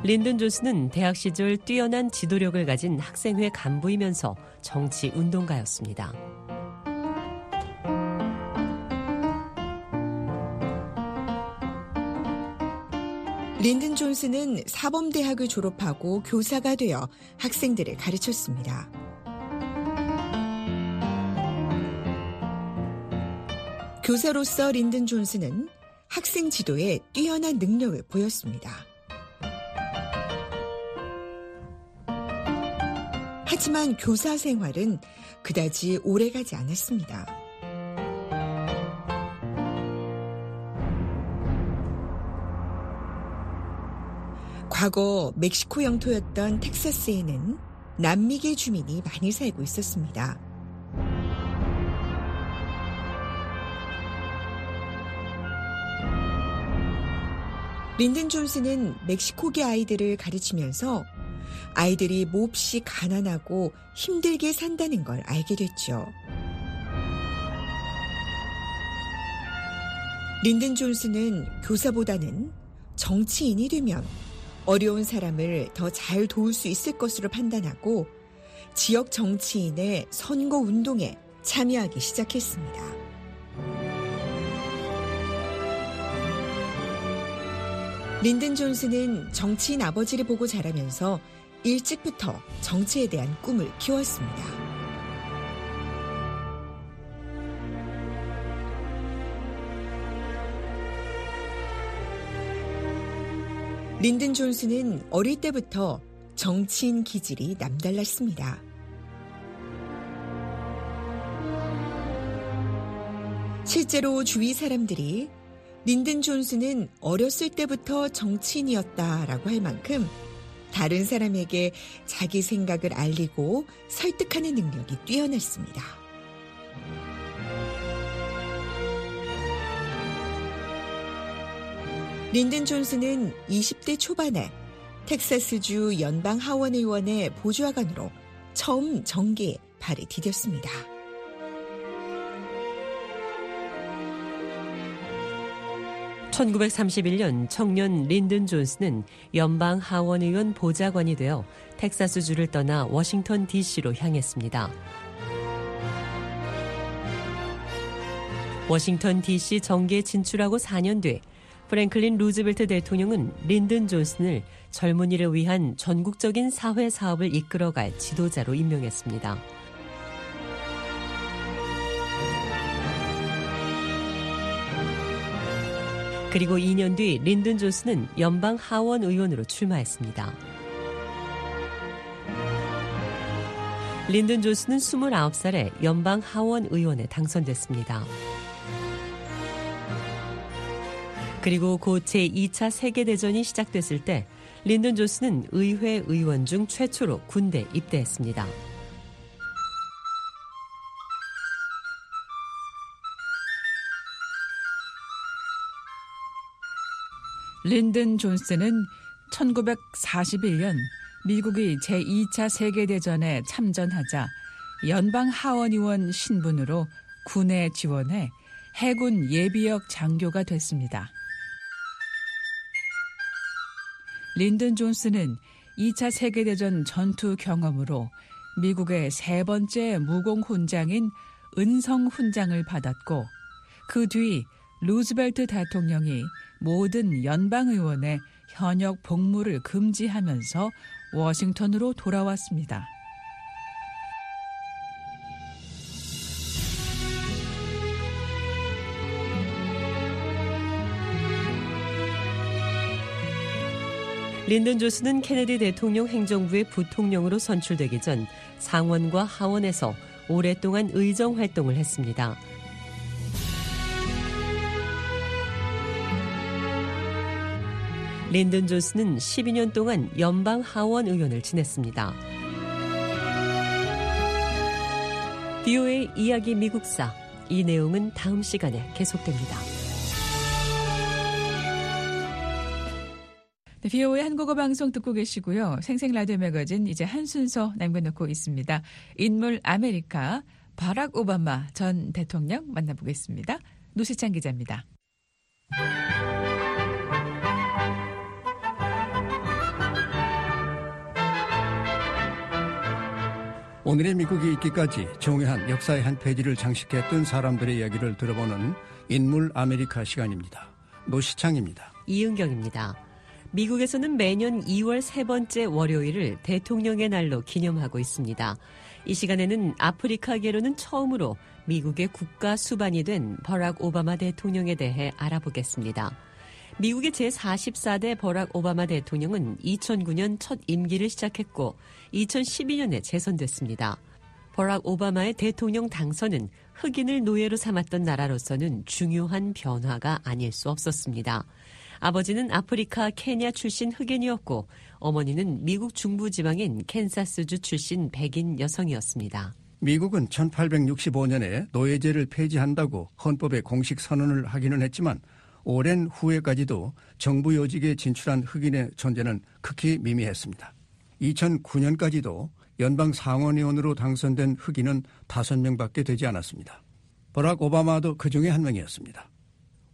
린든 존슨은 대학 시절 뛰어난 지도력을 가진 학생회 간부이면서 정치 운동가였습니다. 린든 존스는 사범대학을 졸업하고 교사가 되어 학생들을 가르쳤습니다. 교사로서 린든 존스는 학생 지도에 뛰어난 능력을 보였습니다. 하지만 교사 생활은 그다지 오래 가지 않았습니다. 과거 멕시코 영토였던 텍사스에는 남미계 주민이 많이 살고 있었습니다. 린든 존스는 멕시코계 아이들을 가르치면서 아이들이 몹시 가난하고 힘들게 산다는 걸 알게 됐죠. 린든 존스는 교사보다는 정치인이 되면 어려운 사람을 더 잘 도울 수 있을 것으로 판단하고 지역 정치인의 선거 운동에 참여하기 시작했습니다. 린든 존스는 정치인 아버지를 보고 자라면서 일찍부터 정치에 대한 꿈을 키웠습니다. 린든 존스는 어릴 때부터 정치인 기질이 남달랐습니다. 실제로 주위 사람들이 린든 존스는 어렸을 때부터 정치인이었다라고 할 만큼 다른 사람에게 자기 생각을 알리고 설득하는 능력이 뛰어났습니다. 린든 존스는 20대 초반에 텍사스주 연방 하원 의원의 보좌관으로 처음 정계에 발을 디뎠습니다. (1931년) 청년 린든 존스는 연방 하원 의원 보좌관이 되어 텍사스주를 떠나 워싱턴 DC로 향했습니다. 워싱턴 DC 정계에 진출하고 4년 뒤 프랭클린 루즈벨트 대통령은 린든 존슨을 젊은이를 위한 전국적인 사회 사업을 이끌어갈 지도자로 임명했습니다. 그리고 2년 뒤 린든 존슨은 연방 하원 의원으로 출마했습니다. 린든 존슨은 29살에 연방 하원 의원에 당선됐습니다. 그리고 곧 제2차 세계대전이 시작됐을 때 린든 존스는 의회 의원 중 최초로 군대 입대했습니다. 린든 존스는 1941년 미국이 제2차 세계대전에 참전하자 연방 하원의원 신분으로 군에 지원해 해군 예비역 장교가 됐습니다. 린든 존스는 2차 세계대전 전투 경험으로 미국의 세 번째 무공 훈장인 은성 훈장을 받았고 그 뒤 루즈벨트 대통령이 모든 연방 의원의 현역 복무를 금지하면서 워싱턴으로 돌아왔습니다. 린든 존스는 케네디 대통령 행정부의 부통령으로 선출되기 전 상원과 하원에서 오랫동안 의정 활동을 했습니다. 린든 존스는 12년 동안 연방 하원 의원을 지냈습니다. BO의 이야기 미국사 이 내용은 다음 시간에 계속됩니다. 네, BO의 한국어 방송 듣고 계시고요. 생생 라디오 매거진 이제 한 순서 남겨놓고 있습니다. 인물 아메리카 바락 오바마 전 대통령 만나보겠습니다. 노시창 기자입니다. 오늘의 미국이 있기까지 중요한 역사의 한 페이지를 장식했던 사람들의 이야기를 들어보는 인물 아메리카 시간입니다. 노시창입니다. 이은경입니다. 미국에서는 매년 2월 세 번째 월요일을 대통령의 날로 기념하고 있습니다. 이 시간에는 아프리카계로는 처음으로 미국의 국가 수반이 된 버락 오바마 대통령에 대해 알아보겠습니다. 미국의 제44대 버락 오바마 대통령은 2009년 첫 임기를 시작했고 2012년에 재선됐습니다. 버락 오바마의 대통령 당선은 흑인을 노예로 삼았던 나라로서는 중요한 변화가 아닐 수 없었습니다. 아버지는 아프리카 케냐 출신 흑인이었고 어머니는 미국 중부 지방인 캔사스주 출신 백인 여성이었습니다. 미국은 1865년에 노예제를 폐지한다고 헌법에 공식 선언을 하기는 했지만 오랜 후에까지도 정부 요직에 진출한 흑인의 존재는 극히 미미했습니다. 2009년까지도 연방 상원의원으로 당선된 흑인은 5명밖에 되지 않았습니다. 버락 오바마도 그 중에 한 명이었습니다.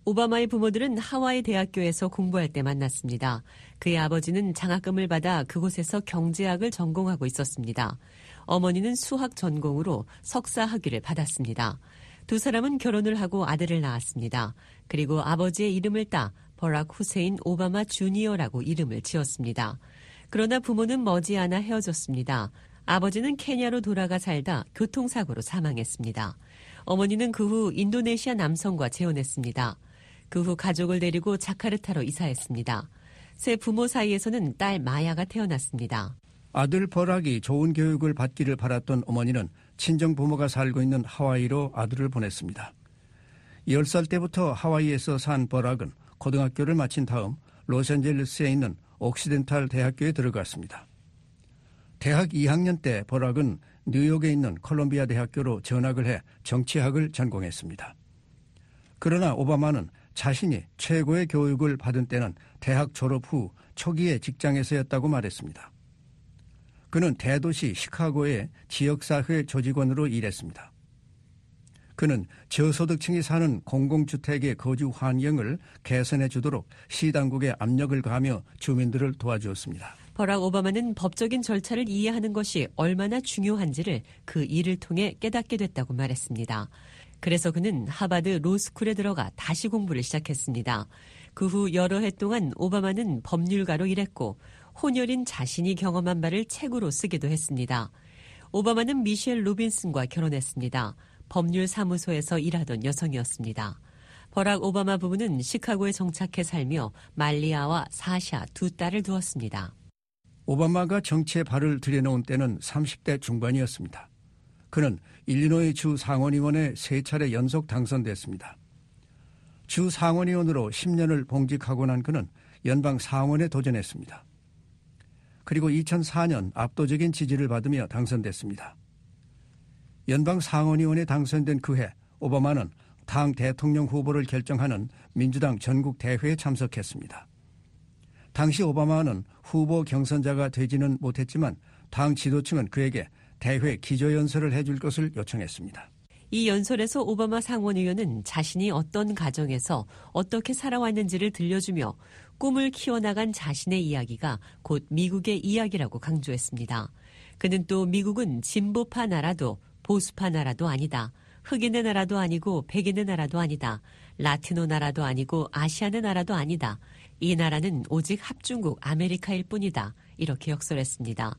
오바마의 부모들은 하와이 대학교에서 공부할 때 만났습니다. 그의 아버지는 장학금을 받아 그곳에서 경제학을 전공하고 있었습니다. 어머니는 수학 전공으로 석사 학위를 받았습니다. 두 사람은 결혼을 하고 아들을 낳았습니다. 그리고 아버지의 이름을 따 버락 후세인 오바마 주니어라고 이름을 지었습니다. 그러나 부모는 머지않아 헤어졌습니다. 아버지는 케냐로 돌아가 살다 교통사고로 사망했습니다. 어머니는 그 후 인도네시아 남성과 재혼했습니다. 그 후 가족을 데리고 자카르타로 이사했습니다. 새 부모 사이에서는 딸 마야가 태어났습니다. 아들 버락이 좋은 교육을 받기를 바랐던 어머니는 친정 부모가 살고 있는 하와이로 아들을 보냈습니다. 10살 때부터 하와이에서 산 버락은 고등학교를 마친 다음 로스앤젤레스에 있는 옥시덴탈 대학교에 들어갔습니다. 대학 2학년 때 버락은 뉴욕에 있는 콜롬비아 대학교로 전학을 해 정치학을 전공했습니다. 그러나 오바마는 자신이 최고의 교육을 받은 때는 대학 졸업 후 초기의 직장에서였다고 말했습니다. 그는 대도시 시카고의 지역사회 조직원으로 일했습니다. 그는 저소득층이 사는 공공주택의 거주 환경을 개선해 주도록 시당국에 압력을 가하며 주민들을 도와주었습니다. 버락 오바마는 법적인 절차를 이해하는 것이 얼마나 중요한지를 그 일을 통해 깨닫게 됐다고 말했습니다. 그래서 그는 하바드 로스쿨에 들어가 다시 공부를 시작했습니다. 그 후 여러 해 동안 오바마는 법률가로 일했고 혼혈인 자신이 경험한 바를 책으로 쓰기도 했습니다. 오바마는 미셸 로빈슨과 결혼했습니다. 법률 사무소에서 일하던 여성이었습니다. 버락 오바마 부부는 시카고에 정착해 살며 말리아와 사샤 두 딸을 두었습니다. 오바마가 정치에 발을 들여놓은 때는 30대 중반이었습니다. 그는 일리노이 주 상원의원에 세 차례 연속 당선됐습니다. 주 상원의원으로 10년을 봉직하고 난 그는 연방 상원에 도전했습니다. 그리고 2004년 압도적인 지지를 받으며 당선됐습니다. 연방 상원의원에 당선된 그 해 오바마는 당 대통령 후보를 결정하는 민주당 전국 대회에 참석했습니다. 당시 오바마는 후보 경선자가 되지는 못했지만 당 지도층은 그에게 대회 기조연설을 해줄 것을 요청했습니다. 이 연설에서 오바마 상원 의원은 자신이 어떤 가정에서 어떻게 살아왔는지를 들려주며 꿈을 키워나간 자신의 이야기가 곧 미국의 이야기라고 강조했습니다. 그는 또 미국은 진보파 나라도 보수파 나라도 아니다. 흑인의 나라도 아니고 백인의 나라도 아니다. 라티노 나라도 아니고 아시아의 나라도 아니다. 이 나라는 오직 합중국 아메리카일 뿐이다. 이렇게 역설했습니다.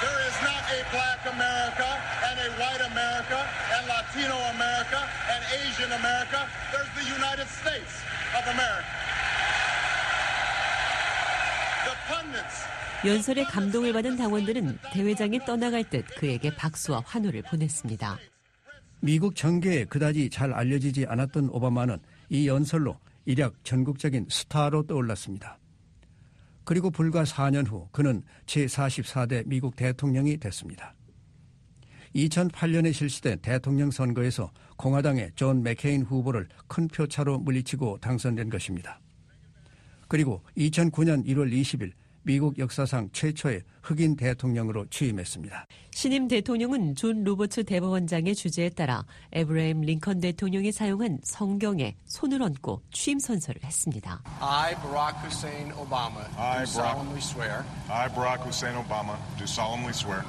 There is not a black America and a white America and Latino America and Asian America. There's the United States of America. The pundits 연설에 감동을 받은 당원들은 대회장이 떠나갈 듯 그에게 박수와 환호를 보냈습니다. 미국 정계에 그다지 잘 알려지지 않았던 오바마는 이 연설로 일약 전국적인 스타로 떠올랐습니다. 그리고 불과 4년 후 그는 제44대 미국 대통령이 됐습니다. 2008년에 실시된 대통령 선거에서 공화당의 존 맥케인 후보를 큰 표차로 물리치고 당선된 것입니다. 그리고 2009년 1월 20일 미국 역사상 최초의 흑인 대통령으로 취임했습니다. 신임 대통령은 존 로버츠 대법원장의 주재에 따라 에브라임 링컨 대통령이 사용한 성경에 손을 얹고 취임 선서를 했습니다. I, Barack Hussein Obama, I, do solemnly swear I, Barack Hussein Obama, do solemnly swear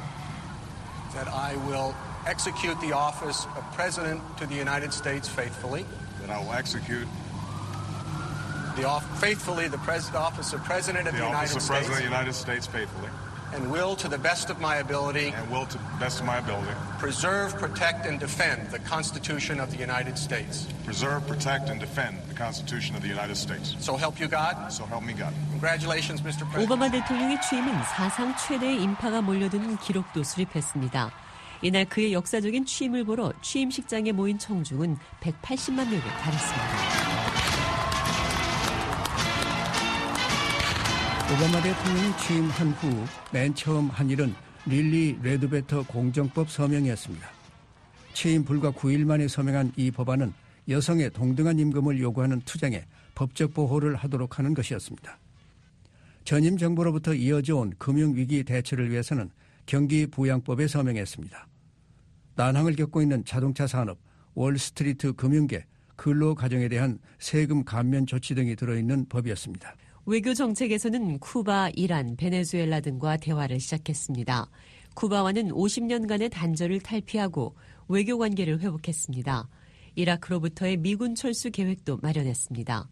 that I will execute the office of President to the United States faithfully, that I will execute the off- faithfully the pres- office of President of the the, office of President of the United States faithfully and will, to the best of my ability, and will, to the best of my ability, preserve, protect, and defend the Constitution of the United States. preserve, protect, and defend the Constitution of the United States. So help you God. So help me God. Congratulations, Mr. President. 오바마 대통령의 취임은 사상 최대의 인파가 몰려드는 기록도 수립했습니다. 이날 그의 역사적인 취임을 보러 취임식장에 모인 청중은 180만 명에 달했습니다. 오바마 대통령이 취임한 후 맨 처음 한 일은 릴리 레드베터 공정법 서명이었습니다. 취임 불과 9일 만에 서명한 이 법안은 여성의 동등한 임금을 요구하는 투쟁에 법적 보호를 하도록 하는 것이었습니다. 전임 정부로부터 이어져 온 금융위기 대처를 위해서는 경기 부양법에 서명했습니다. 난항을 겪고 있는 자동차 산업, 월스트리트 금융계, 근로가정에 대한 세금 감면 조치 등이 들어있는 법이었습니다. 외교 정책에서는 쿠바, 이란, 베네수엘라 등과 대화를 시작했습니다. 쿠바와는 50년간의 단절을 탈피하고 외교 관계를 회복했습니다. 이라크로부터의 미군 철수 계획도 마련했습니다.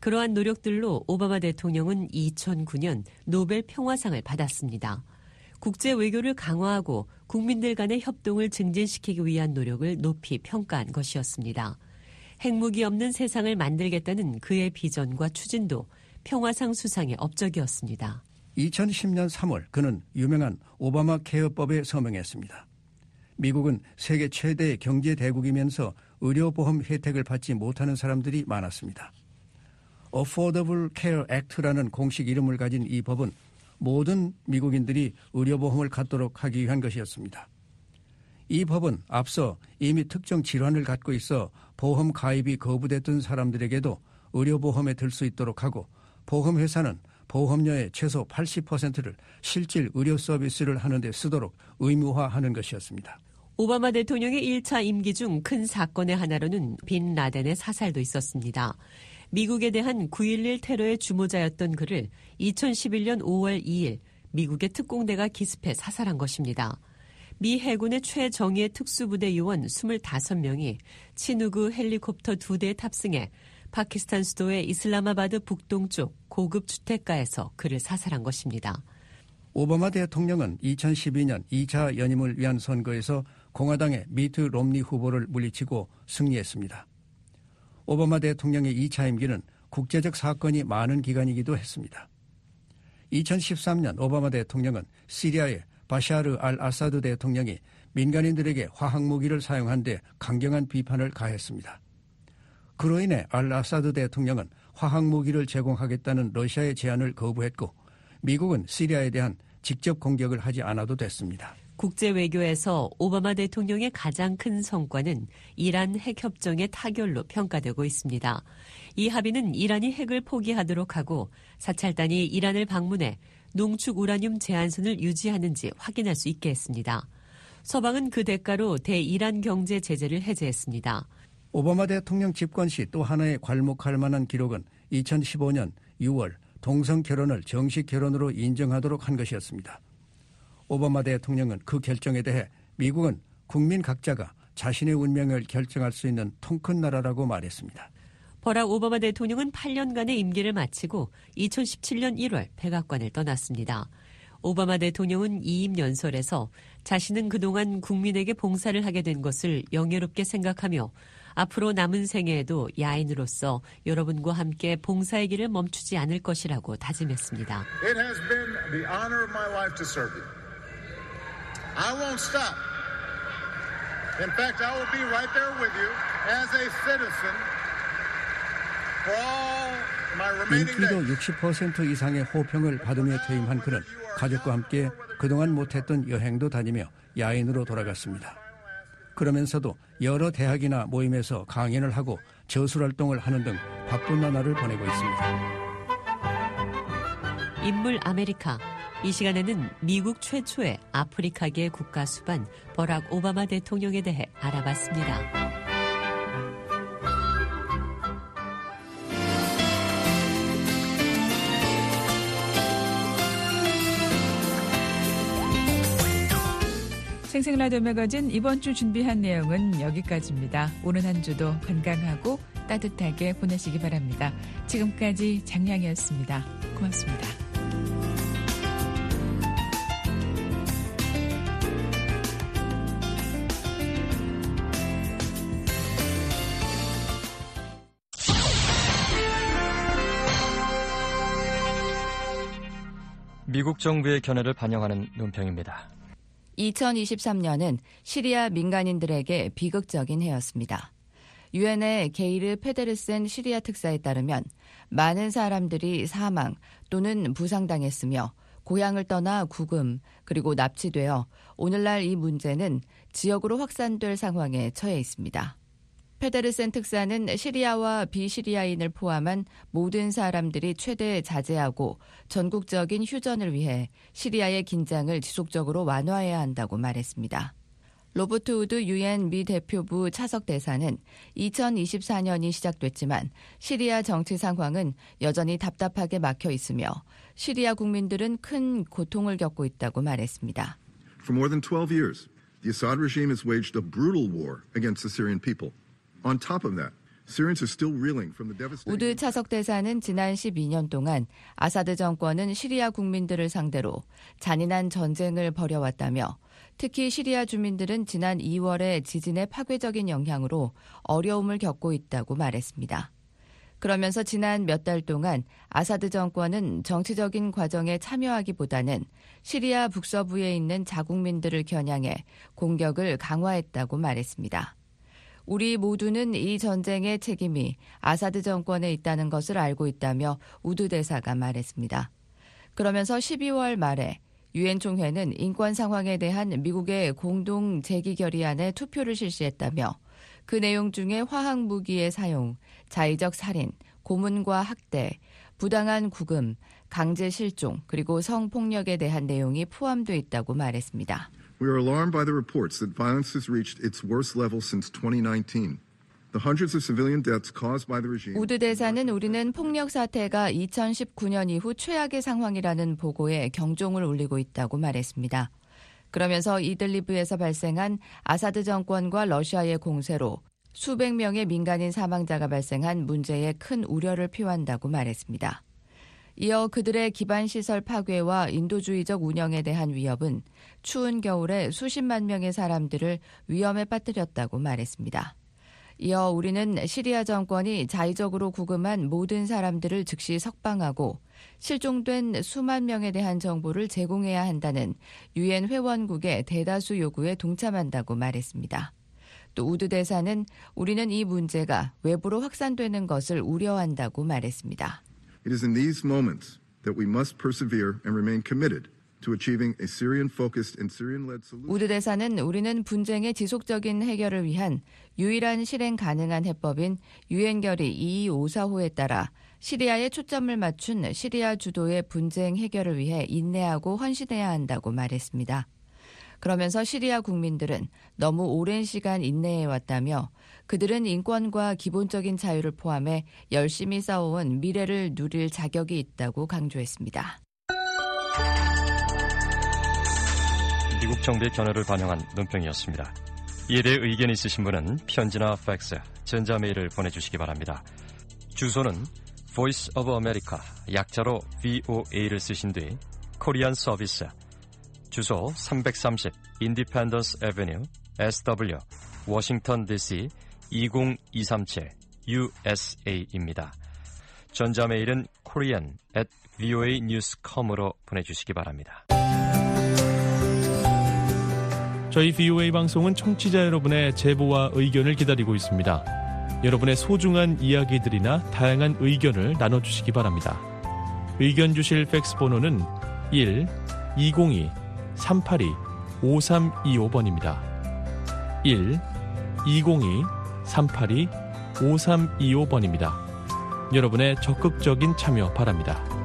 그러한 노력들로 오바마 대통령은 2009년 노벨 평화상을 받았습니다. 국제 외교를 강화하고 국민들 간의 협동을 증진시키기 위한 노력을 높이 평가한 것이었습니다. 핵무기 없는 세상을 만들겠다는 그의 비전과 추진도 평화상 수상의 업적이었습니다. 2010년 3월 그는 유명한 오바마 케어법에 서명했습니다. 미국은 세계 최대의 경제 대국이면서 의료보험 혜택을 받지 못하는 사람들이 많았습니다. Affordable Care Act라는 공식 이름을 가진 이 법은 모든 미국인들이 의료보험을 갖도록 하기 위한 것이었습니다. 이 법은 앞서 이미 특정 질환을 갖고 있어 보험 가입이 거부됐던 사람들에게도 의료보험에 들 수 있도록 하고 보험회사는 보험료의 최소 80%를 실질 의료 서비스를 하는 데 쓰도록 의무화하는 것이었습니다. 오바마 대통령의 1차 임기 중 큰 사건의 하나로는 빈 라덴의 사살도 있었습니다. 미국에 대한 9.11 테러의 주모자였던 그를 2011년 5월 2일 미국의 특공대가 기습해 사살한 것입니다. 미 해군의 최정예 특수부대 요원 25명이 치누크 헬리콥터 2대에 탑승해 파키스탄 수도의 이슬라마바드 북동쪽 고급 주택가에서 그를 사살한 것입니다. 오바마 대통령은 2012년 2차 연임을 위한 선거에서 공화당의 미트 롬니 후보를 물리치고 승리했습니다. 오바마 대통령의 2차 임기는 국제적 사건이 많은 기간이기도 했습니다. 2013년 오바마 대통령은 시리아의 바샤르 알 아사드 대통령이 민간인들에게 화학무기를 사용한 데 강경한 비판을 가했습니다. 그로 인해 알 아사드 대통령은 화학무기를 제공하겠다는 러시아의 제안을 거부했고 미국은 시리아에 대한 직접 공격을 하지 않아도 됐습니다. 국제 외교에서 오바마 대통령의 가장 큰 성과는 이란 핵 협정의 타결로 평가되고 있습니다. 이 합의는 이란이 핵을 포기하도록 하고 사찰단이 이란을 방문해 농축 우라늄 제한선을 유지하는지 확인할 수 있게 했습니다. 서방은 그 대가로 대이란 경제 제재를 해제했습니다. 오바마 대통령 집권 시 또 하나의 괄목할 만한 기록은 2015년 6월 동성 결혼을 정식 결혼으로 인정하도록 한 것이었습니다. 오바마 대통령은 그 결정에 대해 미국은 국민 각자가 자신의 운명을 결정할 수 있는 통큰 나라라고 말했습니다. 버락 오바마 대통령은 8년간의 임기를 마치고 2017년 1월 백악관을 떠났습니다. 오바마 대통령은 이임 연설에서 자신은 그동안 국민에게 봉사를 하게 된 것을 영예롭게 생각하며 앞으로 남은 생애에도 야인으로서 여러분과 함께 봉사의 길을 멈추지 않을 것이라고 다짐했습니다. It has been the honor of my life to serve you. I won't stop. In fact, I will be right there with you as a citizen for all my remaining days. 인기도 60% 이상의 호평을 받으며 퇴임한 그는 가족과 함께 그동안 못했던 여행도 다니며 야인으로 돌아갔습니다. 그러면서도 여러 대학이나 모임에서 강연을 하고 저술 활동을 하는 등 바쁜 나날을 보내고 있습니다. 인물 아메리카. 이 시간에는 미국 최초의 아프리카계 국가 수반 버락 오바마 대통령에 대해 알아봤습니다. 생생라디오 매거진 이번 주 준비한 내용은 여기까지입니다. 오늘 한 주도 건강하고 따뜻하게 보내시기 바랍니다. 지금까지 장량이었습니다. 고맙습니다. 미국 정부의 견해를 반영하는 논평입니다. 2023년은 시리아 민간인들에게 비극적인 해였습니다. 유엔의 게이르 페데르센 시리아 특사에 따르면 많은 사람들이 사망 또는 부상당했으며 고향을 떠나 구금 그리고 납치되어 오늘날 이 문제는 지역으로 확산될 상황에 처해 있습니다. 페데르센 특사는 시리아와 비시리아인을 포함한 모든 사람들이 최대 자제하고 전국적인 휴전을 위해 시리아의 긴장을 지속적으로 완화해야 한다고 말했습니다. 로버트 우드 유엔 미 대표부 차석 대사는 2024년이 시작됐지만 시리아 정치 상황은 여전히 답답하게 막혀 있으며 시리아 국민들은 큰 고통을 겪고 있다고 말했습니다. For more than 12 years, the Assad regime has waged a brutal war against the Syrian people. On top of that, Syrians are still reeling from the devastating 우드 차석 대사는 지난 12년 동안 아사드 정권은 시리아 국민들을 상대로 잔인한 전쟁을 벌여왔다며 특히 시리아 주민들은 지난 2월의 지진의 파괴적인 영향으로 어려움을 겪고 있다고 말했습니다. 그러면서 지난 몇 달 동안 아사드 정권은 정치적인 과정에 참여하기보다는 시리아 북서부에 있는 자국민들을 겨냥해 공격을 강화했다고 말했습니다. 우리 모두는 이 전쟁의 책임이 아사드 정권에 있다는 것을 알고 있다며 우드 대사가 말했습니다. 그러면서 12월 말에 유엔 총회는 인권 상황에 대한 미국의 공동 제기 결의안에 투표를 실시했다며 그 내용 중에 화학 무기의 사용, 자의적 살인, 고문과 학대, 부당한 구금, 강제 실종, 그리고 성폭력에 대한 내용이 포함되어 있다고 말했습니다. We are alarmed by the reports that violence has reached its worst level since 2019. The hundreds of civilian deaths caused by the regime. 우드 대사는 우리는 폭력 사태가 2019년 이후 최악의 상황이라는 보고에 경종을 울리고 있다고 말했습니다. 그러면서 이들리브에서 발생한 아사드 정권과 러시아의 공세로 수백 명의 민간인 사망자가 발생한 문제에 큰 우려를 표한다고 말했습니다. 이어 그들의 기반 시설 파괴와 인도주의적 운영에 대한 위협은 추운 겨울에 수십만 명의 사람들을 위험에 빠뜨렸다고 말했습니다. 이어 우리는 시리아 정권이 자의적으로 구금한 모든 사람들을 즉시 석방하고 실종된 수만 명에 대한 정보를 제공해야 한다는 유엔 회원국의 대다수 요구에 동참한다고 말했습니다. 또 우드 대사는 우리는 이 문제가 외부로 확산되는 것을 우려한다고 말했습니다. It is in these moments. 우드 대사는 우리는 분쟁의 지속적인 해결을 위한 유일한 실행 가능한 해법인 유엔 결의 2254호에 따라 시리아에 초점을 맞춘 시리아 주도의 분쟁 해결을 위해 인내하고 헌신해야 한다고 말했습니다. 그러면서 시리아 국민들은 너무 오랜 시간 인내해 왔다며 그들은 인권과 기본적인 자유를 포함해 열심히 싸워온 미래를 누릴 자격이 있다고 강조했습니다. 미국 정부의 견해를 반영한 논평이었습니다. 이에 대해 의견 있으신 분은 편지나 팩스, 전자메일을 보내주시기 바랍니다. 주소는 Voice of America, 약자로 VOA를 쓰신 뒤 Korean Service, 주소 330 Independence Avenue SW 워싱턴 DC 20237 USA입니다. 전자메일은 korean at voanews.com으로 보내주시기 바랍니다. 저희 VOA 방송은 청취자 여러분의 제보와 의견을 기다리고 있습니다. 여러분의 소중한 이야기들이나 다양한 의견을 나눠주시기 바랍니다. 의견 주실 팩스 번호는 1 202 382 5325번입니다. 1 202 382 5325번입니다. 여러분의 적극적인 참여 바랍니다.